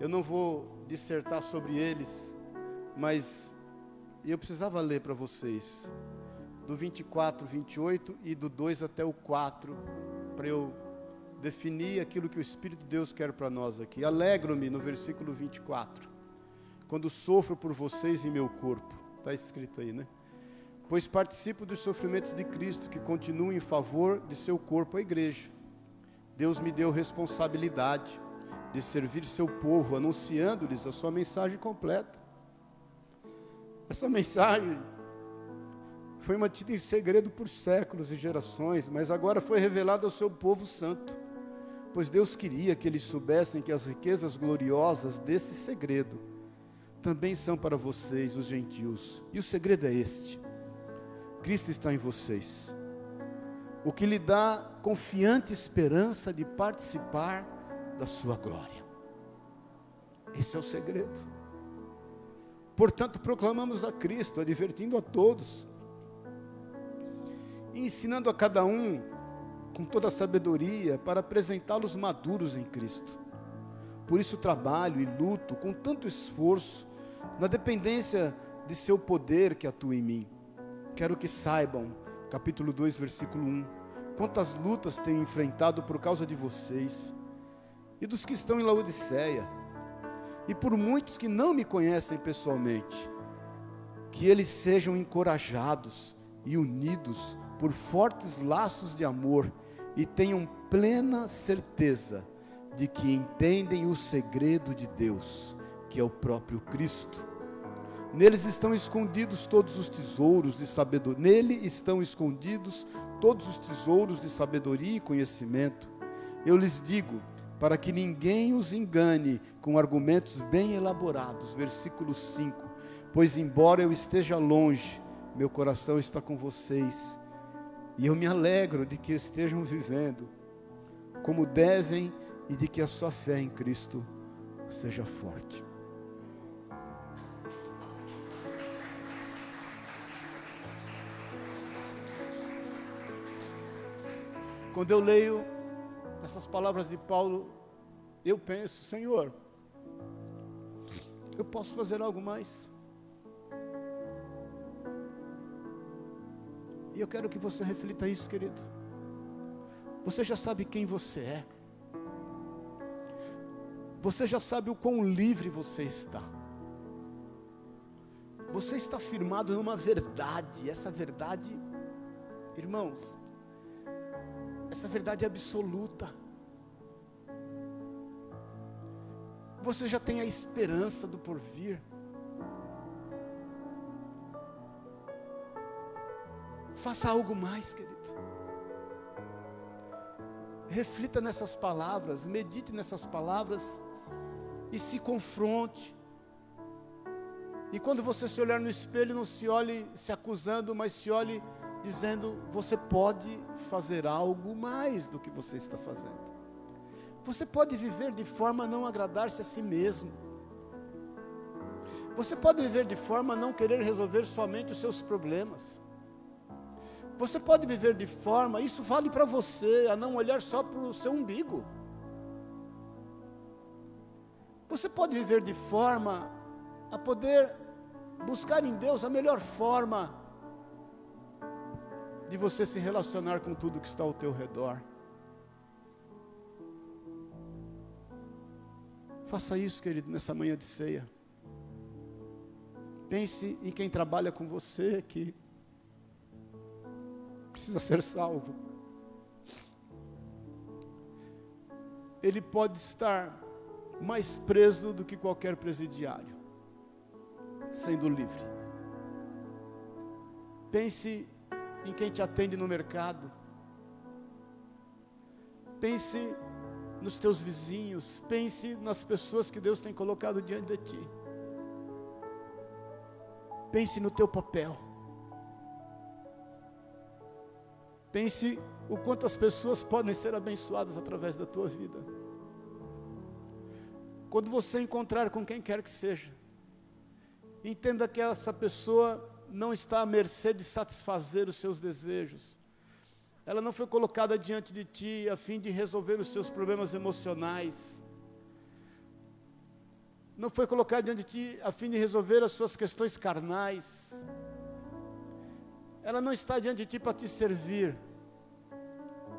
Eu não vou dissertar sobre eles, mas eu precisava ler para vocês do 24, 28 e do 2 até o 4, para eu definir aquilo que o Espírito de Deus quer para nós aqui. Alegro-me no versículo 24, quando sofro por vocês em meu corpo. Está escrito aí, né? Pois participo dos sofrimentos de Cristo, que continuam em favor de seu corpo, a igreja. Deus me deu responsabilidade de servir seu povo, anunciando-lhes a sua mensagem completa. Essa mensagem foi mantida em segredo por séculos e gerações, mas agora foi revelada ao seu povo santo, pois Deus queria que eles soubessem que as riquezas gloriosas desse segredo também são para vocês, os gentios. E o segredo é este: Cristo está em vocês. O que lhe dá confiante esperança de participar da sua glória. Esse é o segredo. Portanto, proclamamos a Cristo, advertindo a todos, e ensinando a cada um com toda a sabedoria para apresentá-los maduros em Cristo. Por isso trabalho e luto com tanto esforço na dependência de seu poder que atua em mim Quero que saibam, capítulo 2, versículo 1, quantas lutas tenho enfrentado por causa de vocês e dos que estão em Laodiceia, e por muitos que não me conhecem pessoalmente, que eles sejam encorajados e unidos por fortes laços de amor e tenham plena certeza de que entendem o segredo de Deus, que é o próprio Cristo. Neles estão escondidos todos os tesouros de sabedoria. Nele estão escondidos todos os tesouros de sabedoria e conhecimento. Eu lhes digo, para que ninguém os engane com argumentos bem elaborados. Versículo 5. Pois embora eu esteja longe, meu coração está com vocês, e eu me alegro de que estejam vivendo como devem e de que a sua fé em Cristo seja forte. Quando eu leio essas palavras de Paulo, eu penso, Senhor, eu posso fazer algo mais? E eu quero que você reflita isso, querido. Você já sabe quem você é. Você já sabe o quão livre você está. Você está firmado numa verdade. Essa verdade, irmãos, essa verdade é absoluta. Você já tem a esperança do porvir. Faça algo mais, querido. Reflita nessas palavras, medite nessas palavras e se confronte. E quando você se olhar no espelho, não se olhe se acusando, mas se olhe dizendo: você pode fazer algo mais do que você está fazendo. Você pode viver de forma a não agradar-se a si mesmo. Você pode viver de forma a não querer resolver somente os seus problemas. Você pode viver de forma, isso vale para você, a não olhar só para o seu umbigo. Você pode viver de forma a poder buscar em Deus a melhor forma de você se relacionar com tudo que está ao teu redor. Faça isso, querido, nessa manhã de ceia. Pense em quem trabalha com você que precisa ser salvo. Ele pode estar mais preso do que qualquer presidiário, sendo livre. Pense em quem te atende no mercado. Pense nos teus vizinhos, pense nas pessoas que Deus tem colocado diante de ti. Pense no teu papel. Pense o quanto as pessoas podem ser abençoadas através da tua vida. Quando você encontrar com quem quer que seja, entenda que essa pessoa não está à mercê de satisfazer os seus desejos. Ela não foi colocada diante de ti a fim de resolver os seus problemas emocionais. Não foi colocada diante de ti a fim de resolver as suas questões carnais. Ela não está diante de ti para te servir.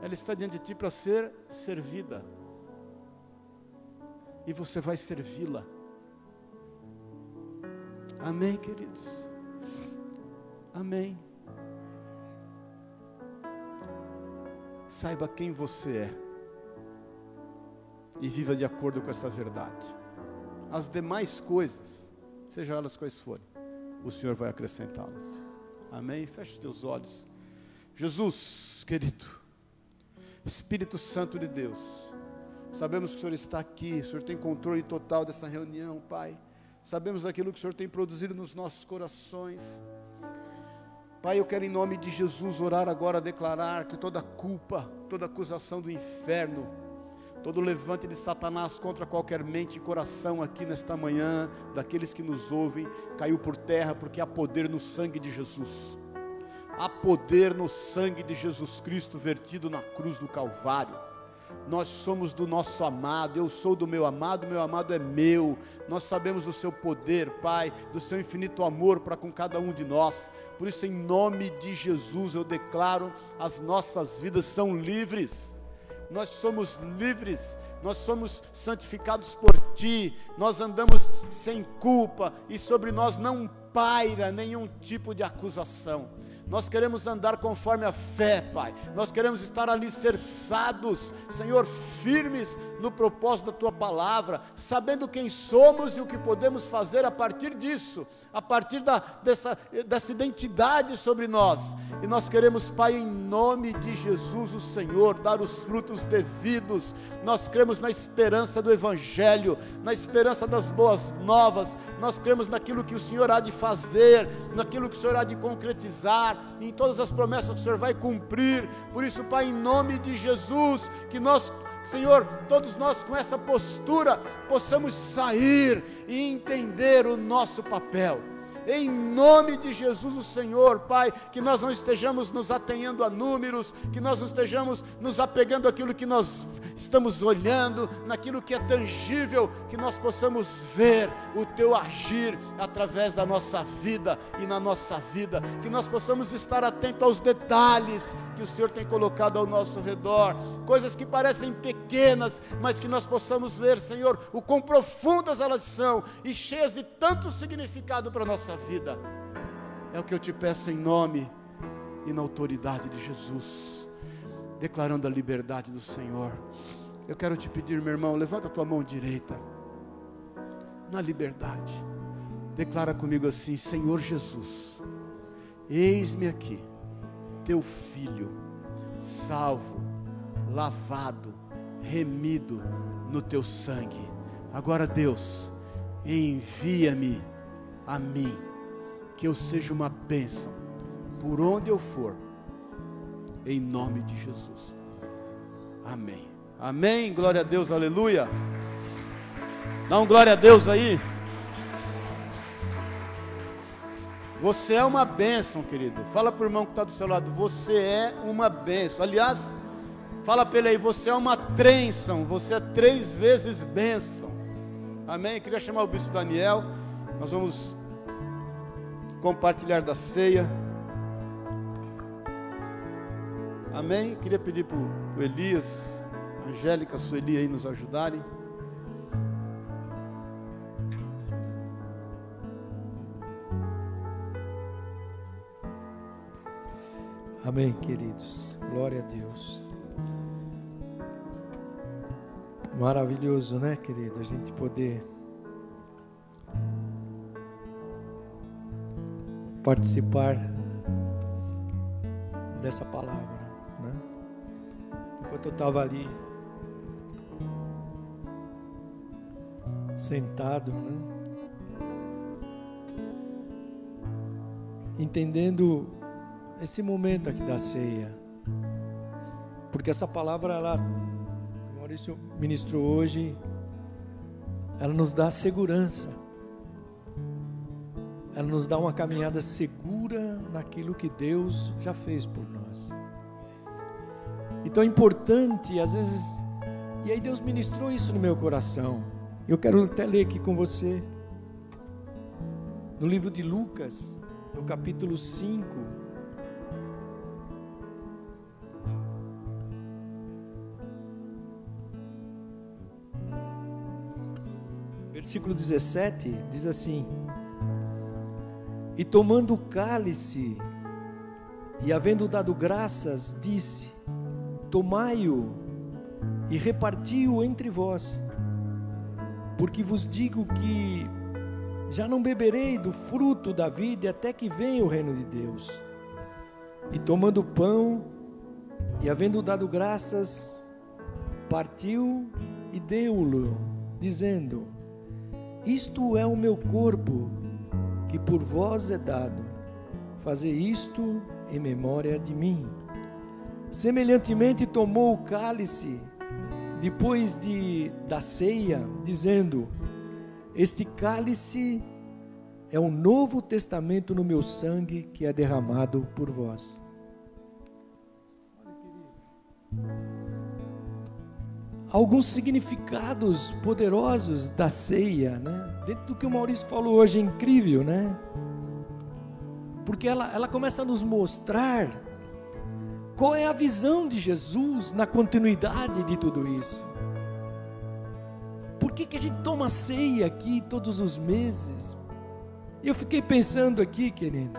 Ela está diante de ti para ser servida. E você vai servi-la. Amém, queridos? Amém. Saiba quem você é e viva de acordo com essa verdade. As demais coisas, sejam elas quais forem, o Senhor vai acrescentá-las. Amém? Feche os teus olhos. Jesus, querido, Espírito Santo de Deus, sabemos que o Senhor está aqui, o Senhor tem controle total dessa reunião, Pai. Sabemos aquilo que o Senhor tem produzido nos nossos corações. Pai, eu quero em nome de Jesus orar agora, declarar que toda culpa, toda acusação do inferno, todo levante de Satanás contra qualquer mente e coração aqui nesta manhã, daqueles que nos ouvem, caiu por terra, porque há poder no sangue de Jesus. Há poder no sangue de Jesus Cristo vertido na cruz do Calvário. Nós somos do nosso amado, eu sou do meu amado, meu amado é meu. Nós sabemos do seu poder, Pai, do seu infinito amor para com cada um de nós. Por isso, em nome de Jesus, eu declaro: as nossas vidas são livres. Nós somos livres nós somos santificados por Ti, nós andamos sem culpa e sobre nós não paira nenhum tipo de acusação. Nós queremos andar conforme a fé, Pai. Nós queremos estar alicerçados, Senhor, firmes no propósito da tua palavra, sabendo quem somos e o que podemos fazer a partir disso, a partir da, dessa, dessa identidade sobre nós. E nós queremos, Pai, em nome de Jesus, o Senhor, dar os frutos devidos. Nós cremos na esperança do Evangelho, na esperança das boas novas. Nós cremos naquilo que o Senhor há de fazer, naquilo que o Senhor há de concretizar, em todas as promessas que o Senhor vai cumprir. Por isso, Pai, em nome de Jesus, que nós Senhor, todos nós com essa postura possamos sair e entender o nosso papel. Em nome de Jesus, o Senhor, Pai, que nós não estejamos nos atenhando a números, que nós não estejamos nos apegando àquilo que nós estamos olhando, naquilo que é tangível, que nós possamos ver o Teu agir através da nossa vida e na nossa vida, que nós possamos estar atentos aos detalhes que o Senhor tem colocado ao nosso redor, coisas que parecem pequenas, mas que nós possamos ver, Senhor, o quão profundas elas são e cheias de tanto significado para a nossa vida. É o que eu te peço em nome e na autoridade de Jesus declarando a liberdade do Senhor. Eu quero te pedir, meu irmão, levanta a tua mão direita. Na liberdade. Declara comigo assim: Senhor Jesus, eis-me aqui, teu filho, salvo, lavado, remido no teu sangue. Agora, Deus, envia-me a mim, que eu seja uma bênção por onde eu for em nome de Jesus. Amém. Amém. Glória a Deus, aleluia. Dá um glória a Deus aí. Você é uma bênção, querido. Fala para o irmão que está do seu lado. Você é uma bênção. Aliás, fala para ele aí. Você é uma trênção. Você é três vezes bênção. Amém. Eu queria chamar o bispo Daniel. Nós vamos compartilhar da ceia. Amém? Queria pedir para o Elias, Angélica, Sueli aí nos ajudarem. Amém, queridos. Glória a Deus. Maravilhoso, né, querido? A gente poder participar dessa palavra enquanto eu estava ali sentado, né? entendendo esse momento aqui da ceia, porque essa palavra, ela, Maurício ministrou hoje, ela nos dá segurança, ela nos dá uma caminhada segura naquilo que Deus já fez por nós. Então é importante, às vezes, e aí Deus ministrou isso no meu coração. Eu quero até ler aqui com você, no livro de Lucas, no capítulo 5. Versículo 17 diz assim: E tomando o cálice, e havendo dado graças, disse: Tomai-o e reparti-o entre vós, porque vos digo que já não beberei do fruto da vida até que venha o reino de Deus. E tomando o pão, e havendo dado graças, partiu e deu-lo, dizendo: Isto é o meu corpo, que por vós é dado. Fazer isto em memória de mim. Semelhantemente tomou o cálice depois de da ceia, dizendo: Este cálice é o novo testamento no meu sangue que é derramado por vós. Alguns significados poderosos da ceia, né? Dentro do que o Maurício falou hoje é incrível, né? Porque ela, ela começa a nos mostrar qual é a visão de Jesus na continuidade de tudo isso. Por que, que a gente toma ceia aqui todos os meses? Eu fiquei pensando aqui, querido.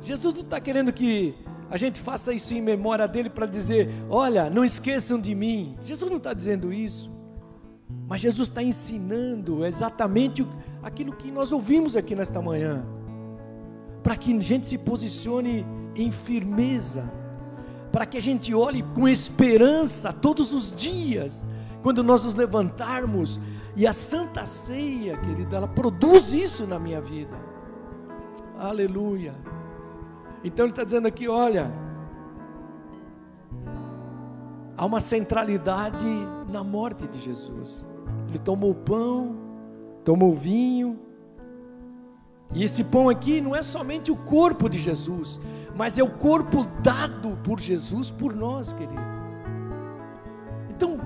Jesus não está querendo que a gente faça isso em memória dele para dizer: olha, não esqueçam de mim. Jesus não está dizendo isso. Mas Jesus está ensinando exatamente aquilo que nós ouvimos aqui nesta manhã. Para que a gente se posicione em firmeza. Para que a gente olhe com esperança todos os dias. Quando nós nos levantarmos. E a Santa Ceia, querido, ela produz isso na minha vida. Aleluia. Então ele está dizendo aqui: olha, há uma centralidade na morte de Jesus. Ele tomou o pão, tomou o vinho, e esse pão aqui não é somente o corpo de Jesus, mas é o corpo dado por Jesus por nós, querido. Então,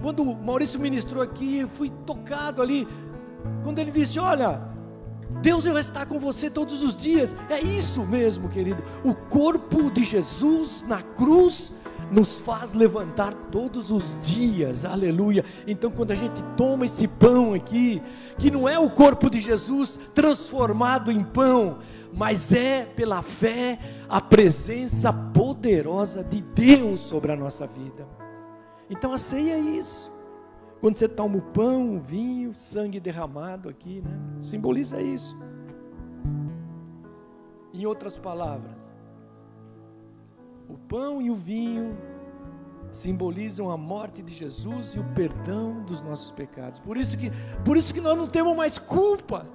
quando Maurício ministrou aqui, eu fui tocado ali, quando ele disse: Olha, Deus vai estar com você todos os dias. É isso mesmo, querido. O corpo de Jesus na cruz nos faz levantar todos os dias, aleluia. Então, quando a gente toma esse pão aqui, que não é o corpo de Jesus transformado em pão, mas é pela fé a presença poderosa de Deus sobre a nossa vida. Então, a ceia é isso. Quando você toma o pão, o vinho, sangue derramado aqui, né? Simboliza isso. Em outras palavras, o pão e o vinho simbolizam a morte de Jesus e o perdão dos nossos pecados. Por isso que, por isso que nós não temos mais culpa.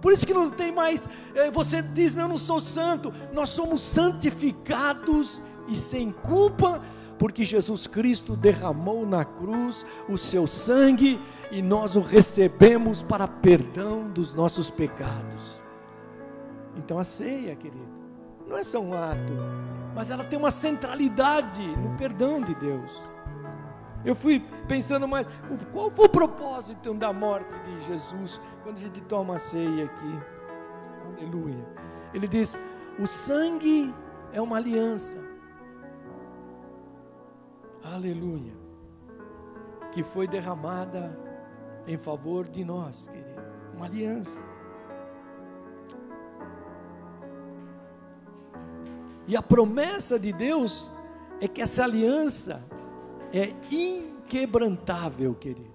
Por isso que não tem mais. Eh, você diz, não, eu não sou santo. Nós somos santificados e sem culpa porque Jesus Cristo derramou na cruz o seu sangue e nós o recebemos para perdão dos nossos pecados. Então a ceia, querido, não é só um ato, mas ela tem uma centralidade no perdão de Deus. Eu fui pensando mais, qual foi o propósito da morte de Jesus quando a gente toma a ceia aqui? Aleluia. Ele diz: o sangue é uma aliança. Aleluia. Que foi derramada em favor de nós, querido. Uma aliança. E a promessa de Deus é que essa aliança é inquebrantável, querido.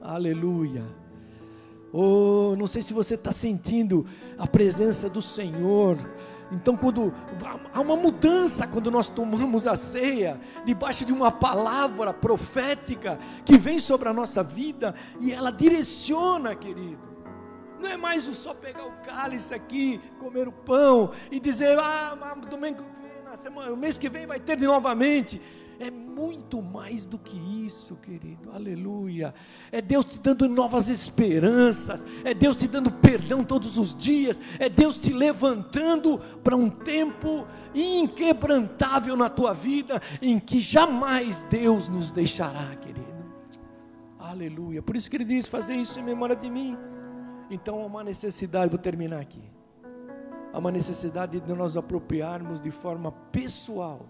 Aleluia. Oh, não sei se você está sentindo a presença do Senhor então, quando há uma mudança quando nós tomamos a ceia, debaixo de uma palavra profética que vem sobre a nossa vida e ela direciona, querido. Não é mais só pegar o cálice aqui, comer o pão e dizer, ah, domingo, na semana, o mês que vem vai ter de novamente. É muito mais do que isso, querido. Aleluia. É Deus te dando novas esperanças. É Deus te dando perdão todos os dias. É Deus te levantando para um tempo inquebrantável na tua vida, em que jamais Deus nos deixará, querido. Aleluia. Por isso que ele diz: fazer isso em memória de mim. Então há uma necessidade, vou terminar aqui. Há uma necessidade de nós apropriarmos de forma pessoal.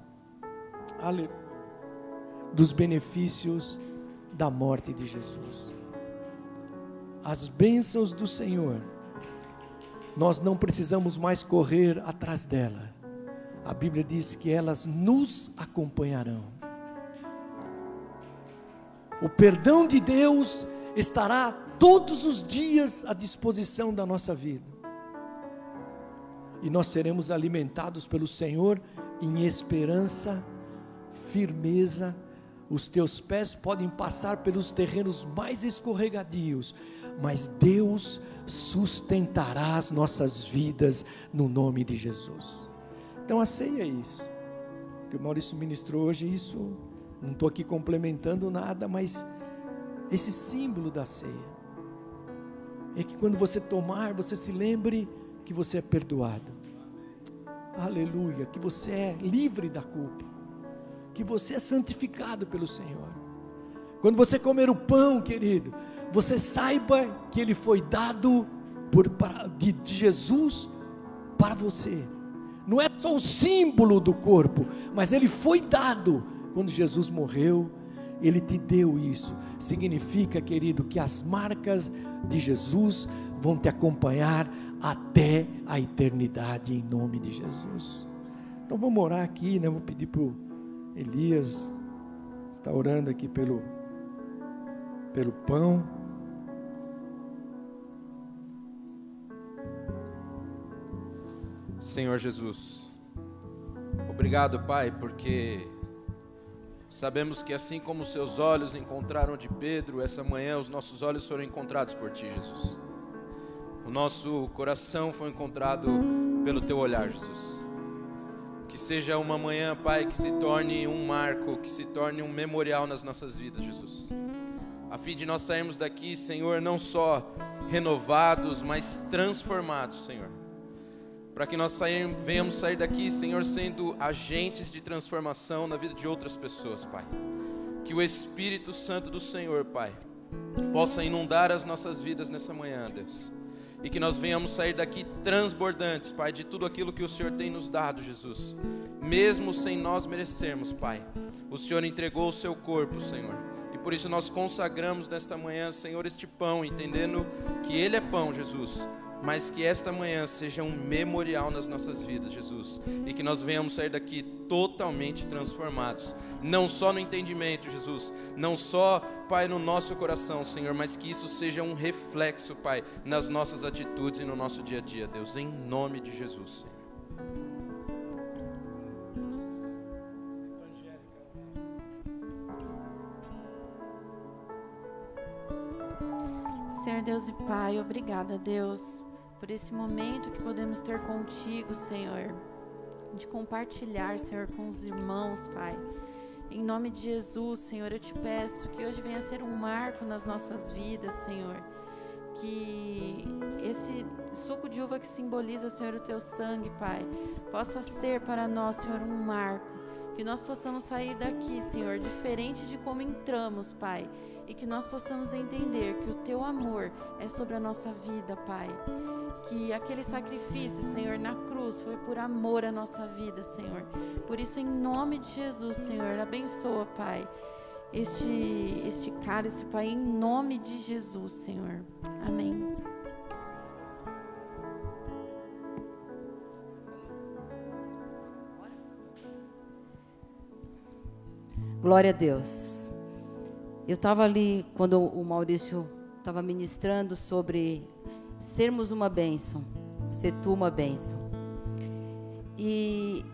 Aleluia dos benefícios da morte de Jesus. As bênçãos do Senhor, nós não precisamos mais correr atrás dela. A Bíblia diz que elas nos acompanharão. O perdão de Deus estará todos os dias à disposição da nossa vida. E nós seremos alimentados pelo Senhor em esperança, firmeza os teus pés podem passar pelos terrenos mais escorregadios, mas Deus sustentará as nossas vidas no nome de Jesus. Então a ceia é isso. Que o Maurício ministrou hoje, isso, não estou aqui complementando nada, mas esse símbolo da ceia. É que quando você tomar, você se lembre que você é perdoado. Aleluia, que você é livre da culpa que você é santificado pelo Senhor. Quando você comer o pão, querido, você saiba que ele foi dado por, para, de, de Jesus para você. Não é só o símbolo do corpo, mas ele foi dado quando Jesus morreu. Ele te deu isso. Significa, querido, que as marcas de Jesus vão te acompanhar até a eternidade, em nome de Jesus. Então vamos orar aqui, né? Vou pedir para o Elias, está orando aqui pelo, pelo pão. Senhor Jesus. Obrigado, Pai, porque sabemos que assim como seus olhos encontraram de Pedro, essa manhã os nossos olhos foram encontrados por Ti, Jesus. O nosso coração foi encontrado pelo Teu olhar, Jesus. Que seja uma manhã, Pai, que se torne um marco, que se torne um memorial nas nossas vidas, Jesus. A fim de nós sairmos daqui, Senhor, não só renovados, mas transformados, Senhor para que nós venhamos sair daqui, Senhor, sendo agentes de transformação na vida de outras pessoas, Pai. Que o Espírito Santo do Senhor, Pai, possa inundar as nossas vidas nessa manhã, Deus. E que nós venhamos sair daqui transbordantes, Pai, de tudo aquilo que o Senhor tem nos dado, Jesus. Mesmo sem nós merecermos, Pai. O Senhor entregou o seu corpo, Senhor. E por isso nós consagramos nesta manhã, Senhor, este pão, entendendo que Ele é pão, Jesus mas que esta manhã seja um memorial nas nossas vidas, Jesus, e que nós venhamos sair daqui totalmente transformados, não só no entendimento, Jesus, não só, Pai, no nosso coração, Senhor, mas que isso seja um reflexo, Pai, nas nossas atitudes e no nosso dia a dia, Deus, em nome de Jesus, Senhor. Senhor Deus e Pai, obrigada, Deus por esse momento que podemos ter contigo, Senhor, de compartilhar, Senhor, com os irmãos, Pai. Em nome de Jesus, Senhor, eu te peço que hoje venha ser um marco nas nossas vidas, Senhor. Que esse suco de uva que simboliza, Senhor, o teu sangue, Pai, possa ser para nós, Senhor, um marco. Que nós possamos sair daqui, Senhor, diferente de como entramos, Pai. E que nós possamos entender que o teu amor é sobre a nossa vida, Pai que aquele sacrifício, Senhor, na cruz foi por amor à nossa vida, Senhor. Por isso, em nome de Jesus, Senhor, abençoa, Pai, este, este cálice, Pai, em nome de Jesus, Senhor. Amém. Glória a Deus. Eu estava ali quando o Maurício estava ministrando sobre sermos uma bênção, ser tu uma bênção. E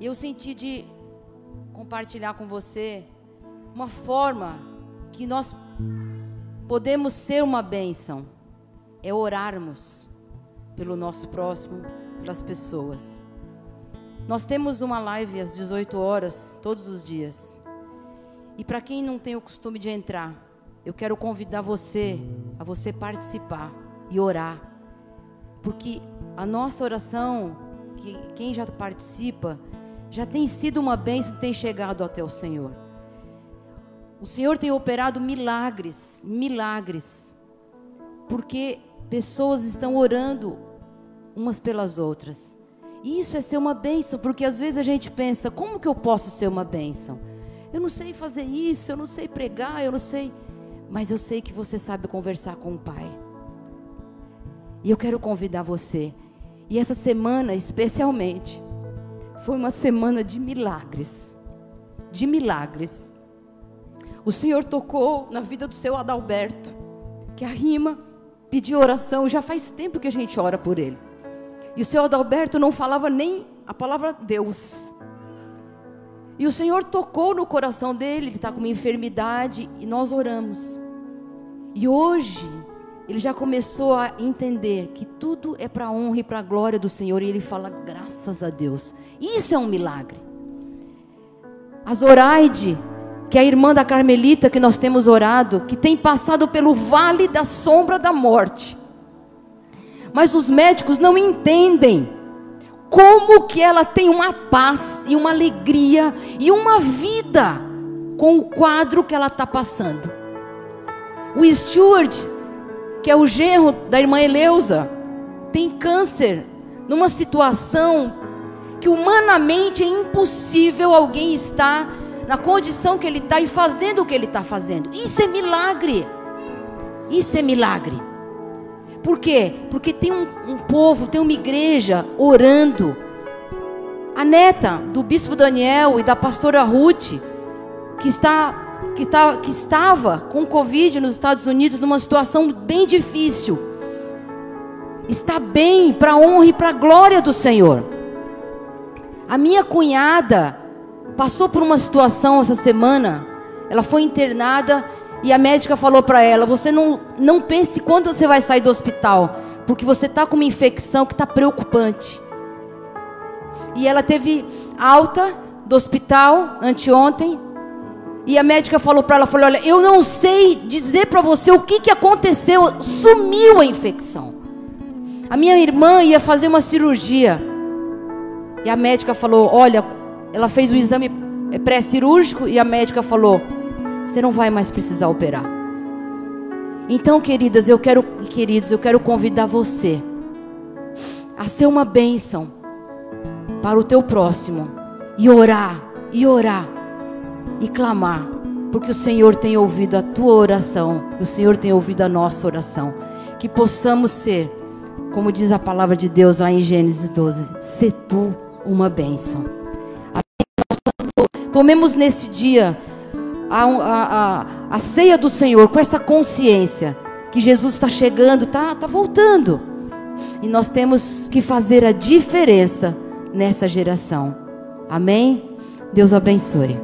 eu senti de compartilhar com você uma forma que nós podemos ser uma bênção, é orarmos pelo nosso próximo, pelas pessoas. Nós temos uma live às 18 horas, todos os dias. E para quem não tem o costume de entrar, eu quero convidar você a você participar e orar. Porque a nossa oração, que quem já participa, já tem sido uma bênção, tem chegado até o Senhor. O Senhor tem operado milagres, milagres, porque pessoas estão orando umas pelas outras. E isso é ser uma bênção, porque às vezes a gente pensa: como que eu posso ser uma bênção? Eu não sei fazer isso, eu não sei pregar, eu não sei. Mas eu sei que você sabe conversar com o Pai. E eu quero convidar você. E essa semana, especialmente, foi uma semana de milagres. De milagres. O Senhor tocou na vida do seu Adalberto, que a rima pediu oração, já faz tempo que a gente ora por ele. E o seu Adalberto não falava nem a palavra Deus. E o Senhor tocou no coração dele, ele está com uma enfermidade, e nós oramos. E hoje, ele já começou a entender que tudo é para a honra e para a glória do Senhor. E ele fala, graças a Deus. Isso é um milagre. A Zoraide, que é a irmã da Carmelita que nós temos orado, que tem passado pelo vale da sombra da morte. Mas os médicos não entendem como que ela tem uma paz e uma alegria e uma vida com o quadro que ela está passando. O Stuart, que é o genro da irmã Eleusa, tem câncer numa situação que humanamente é impossível alguém estar na condição que ele está e fazendo o que ele está fazendo. Isso é milagre. Isso é milagre. Por quê? Porque tem um, um povo, tem uma igreja orando. A neta do bispo Daniel e da pastora Ruth, que, está, que, tá, que estava com Covid nos Estados Unidos numa situação bem difícil, está bem para a honra e para a glória do Senhor. A minha cunhada passou por uma situação essa semana. Ela foi internada e a médica falou para ela: Você não, não pense quando você vai sair do hospital, porque você está com uma infecção que está preocupante. E ela teve alta do hospital anteontem. E a médica falou para ela: falou, Olha, eu não sei dizer para você o que, que aconteceu. Sumiu a infecção. A minha irmã ia fazer uma cirurgia. E a médica falou: Olha, ela fez o exame pré-cirúrgico e a médica falou: você não vai mais precisar operar. Então, queridas, eu quero, queridos, eu quero convidar você a ser uma bênção para o teu próximo e orar, e orar, e clamar, porque o Senhor tem ouvido a tua oração, o Senhor tem ouvido a nossa oração. Que possamos ser, como diz a palavra de Deus lá em Gênesis 12, ser tu uma bênção. Tomemos nesse dia a, a, a, a ceia do Senhor com essa consciência que Jesus está chegando, está tá voltando. E nós temos que fazer a diferença nessa geração. Amém? Deus abençoe.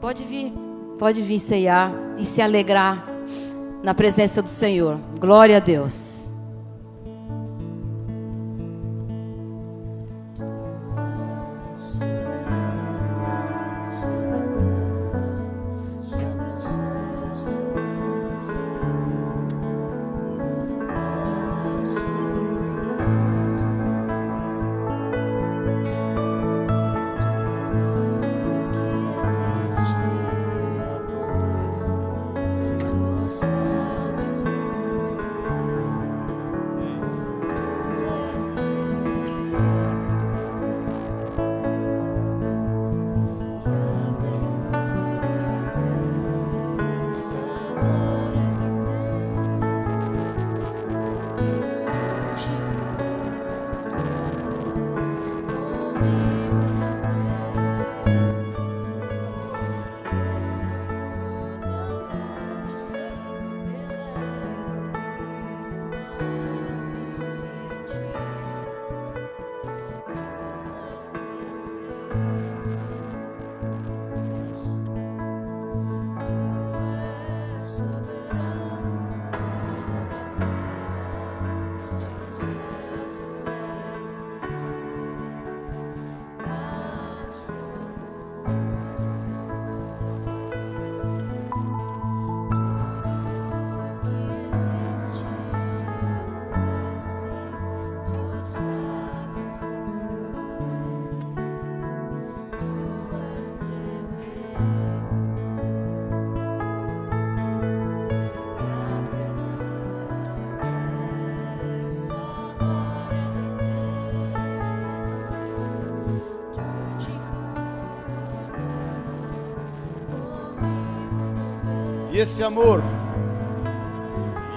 Pode vir, pode vir ceiar e se alegrar na presença do Senhor. Glória a Deus. Esse amor,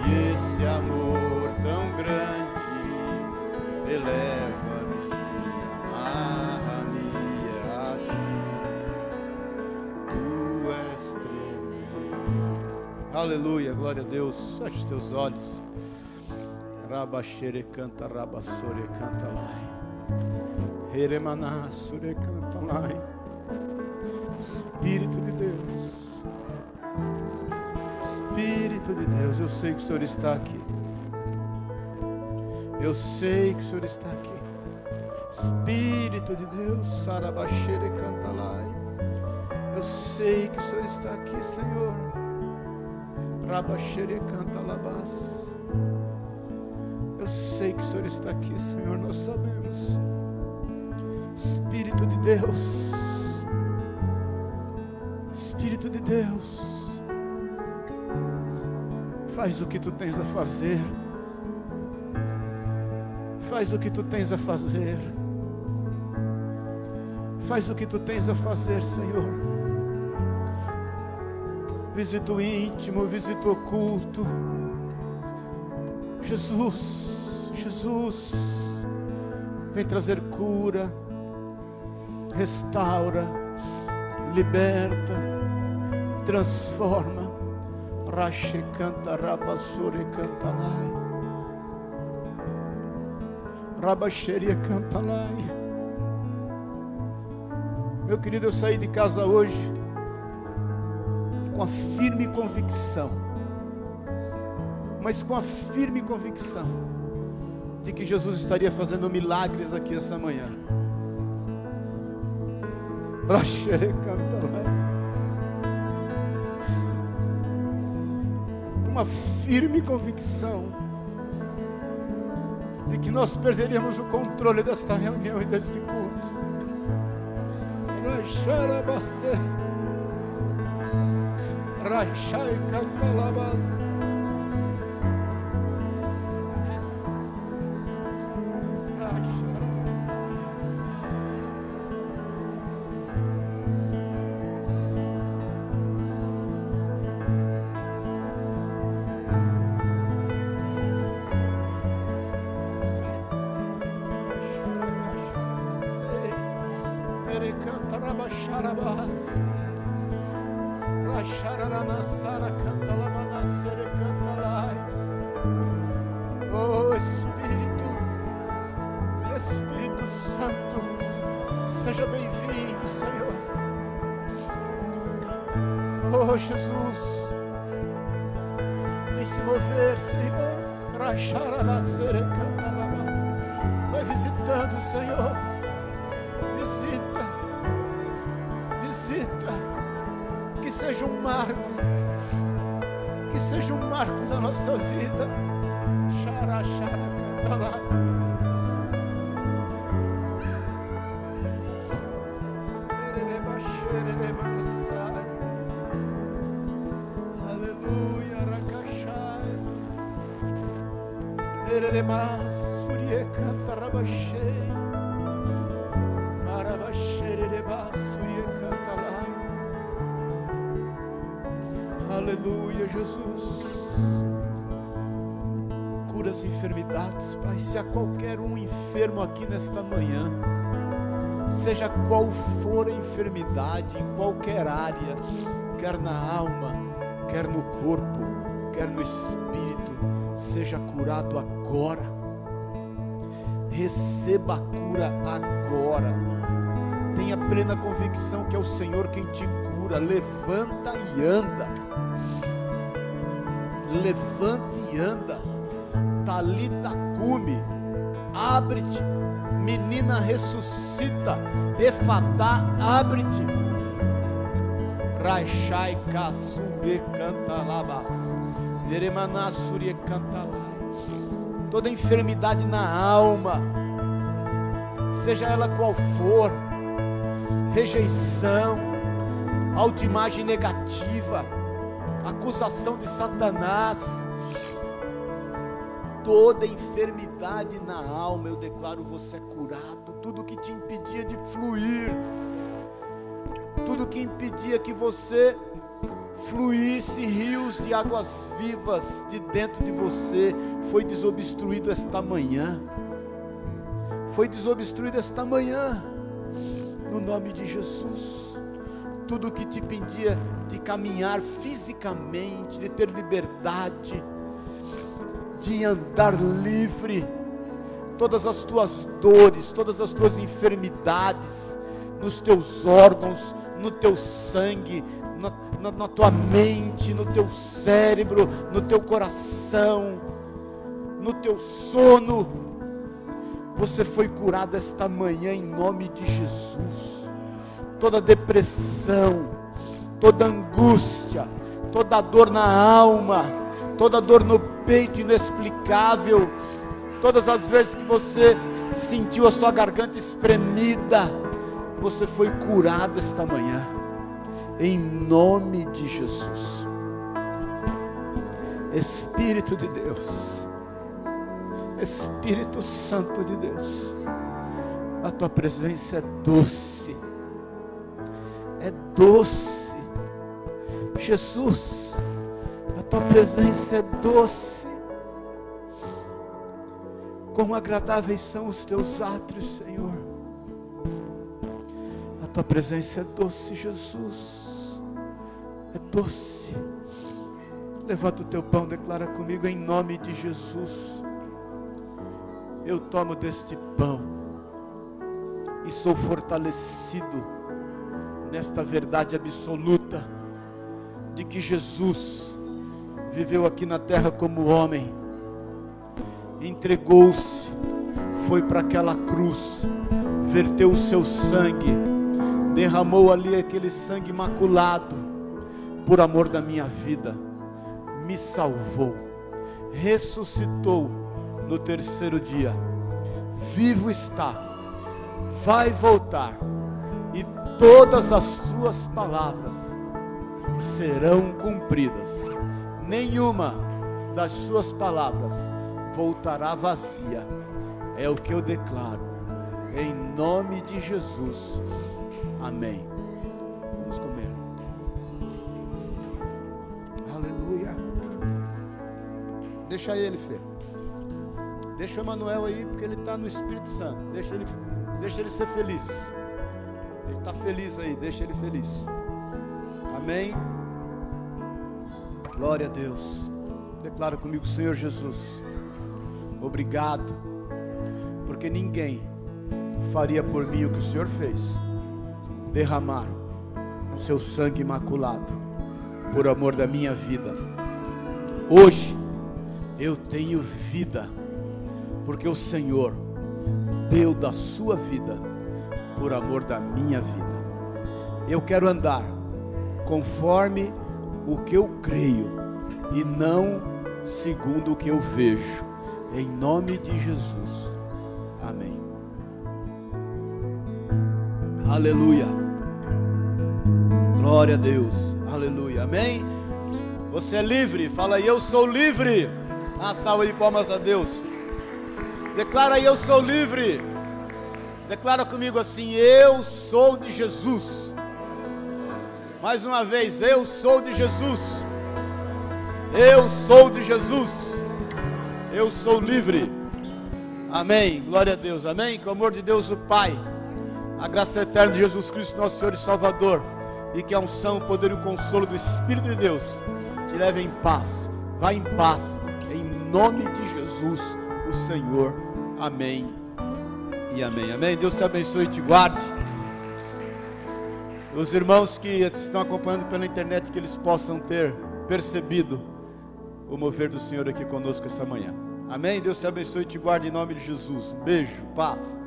e esse amor tão grande, eleva-me, amarra-me a ti. Tu és tremendo. Aleluia, glória a Deus. Feche os teus olhos. Rabaxere canta, rabassore canta lá. Heremaná, sure canta lá. Espírito de sei que o Senhor está aqui. Eu sei que o Senhor está aqui. Espírito de Deus, Sarabaxere Cantalai. Eu sei que o Senhor está aqui, Senhor. Rabaxere canta labás. Eu sei que o Senhor está aqui, Senhor, nós sabemos. Espírito de Deus. Faz o que tu tens a fazer. Faz o que tu tens a fazer. Faz o que tu tens a fazer, Senhor. Visita o íntimo, visita o oculto. Jesus, Jesus, vem trazer cura, restaura, liberta, transforma. Rache canta, rabassure canta lai. Rabaxeria canta lai. Meu querido, eu saí de casa hoje com a firme convicção, mas com a firme convicção de que Jesus estaria fazendo milagres aqui essa manhã. Uma firme convicção de que nós perderíamos o controle desta reunião e deste culto. Rachai Cantalabas. Qual for a enfermidade, em qualquer área, quer na alma, quer no corpo, quer no espírito, seja curado agora. Receba a cura agora. Tenha plena convicção que é o Senhor quem te cura. Levanta e anda. Levanta e anda. Talita cume. Abre-te. Menina ressuscita. Efatá, abre-te. Rachai kasure cantalabas. Deremanasure cantalai. Toda enfermidade na alma, seja ela qual for, rejeição, autoimagem negativa, acusação de Satanás, toda enfermidade na alma, eu declaro você curado, tudo que te impedia de fluir, tudo que impedia que você fluísse rios de águas vivas de dentro de você, foi desobstruído esta manhã. Foi desobstruído esta manhã, no nome de Jesus tudo que te impedia de caminhar fisicamente, de ter liberdade, de andar livre, todas as tuas dores, todas as tuas enfermidades, nos teus órgãos, no teu sangue, na, na, na tua mente, no teu cérebro, no teu coração, no teu sono. Você foi curado esta manhã em nome de Jesus toda depressão, toda angústia, toda dor na alma, toda dor no peito inexplicável, todas as vezes que você sentiu a sua garganta espremida, você foi curado esta manhã, em nome de Jesus. Espírito de Deus, Espírito Santo de Deus, a tua presença é doce, é doce, Jesus, tua presença é doce, Quão agradáveis são os teus átrios, Senhor. A tua presença é doce, Jesus. É doce. Levanta o teu pão, declara comigo em nome de Jesus. Eu tomo deste pão e sou fortalecido nesta verdade absoluta de que Jesus viveu aqui na terra como homem entregou-se, foi para aquela cruz, verteu o seu sangue, derramou ali aquele sangue imaculado, por amor da minha vida, me salvou, ressuscitou no terceiro dia, vivo está, vai voltar, e todas as tuas palavras serão cumpridas, nenhuma das suas palavras voltará vazia. É o que eu declaro. Em nome de Jesus. Amém. Vamos comer. Aleluia. Deixa ele, Fê. Deixa o Emanuel aí, porque ele está no Espírito Santo. Deixa ele, deixa ele ser feliz. Ele está feliz aí, deixa ele feliz. Amém. Glória a Deus. Declara comigo, Senhor Jesus. Obrigado, porque ninguém faria por mim o que o Senhor fez derramar seu sangue imaculado por amor da minha vida. Hoje eu tenho vida, porque o Senhor deu da sua vida por amor da minha vida. Eu quero andar conforme o que eu creio e não segundo o que eu vejo. Em nome de Jesus. Amém. Aleluia. Glória a Deus. Aleluia. Amém. Você é livre. Fala aí, eu sou livre. Uma salva de palmas a Deus. Declara aí, eu sou livre. Declara comigo assim: Eu sou de Jesus. Mais uma vez, eu sou de Jesus. Eu sou de Jesus eu sou livre. Amém. Glória a Deus. Amém. Com o amor de Deus, o Pai, a graça eterna de Jesus Cristo, nosso Senhor e Salvador, e que a unção, o poder e o consolo do Espírito de Deus te leve em paz. Vá em paz. Em nome de Jesus, o Senhor. Amém. E amém. Amém. Deus te abençoe e te guarde. Os irmãos que estão acompanhando pela internet, que eles possam ter percebido o mover do Senhor aqui conosco essa manhã. Amém? Deus te abençoe e te guarde em nome de Jesus. beijo, paz.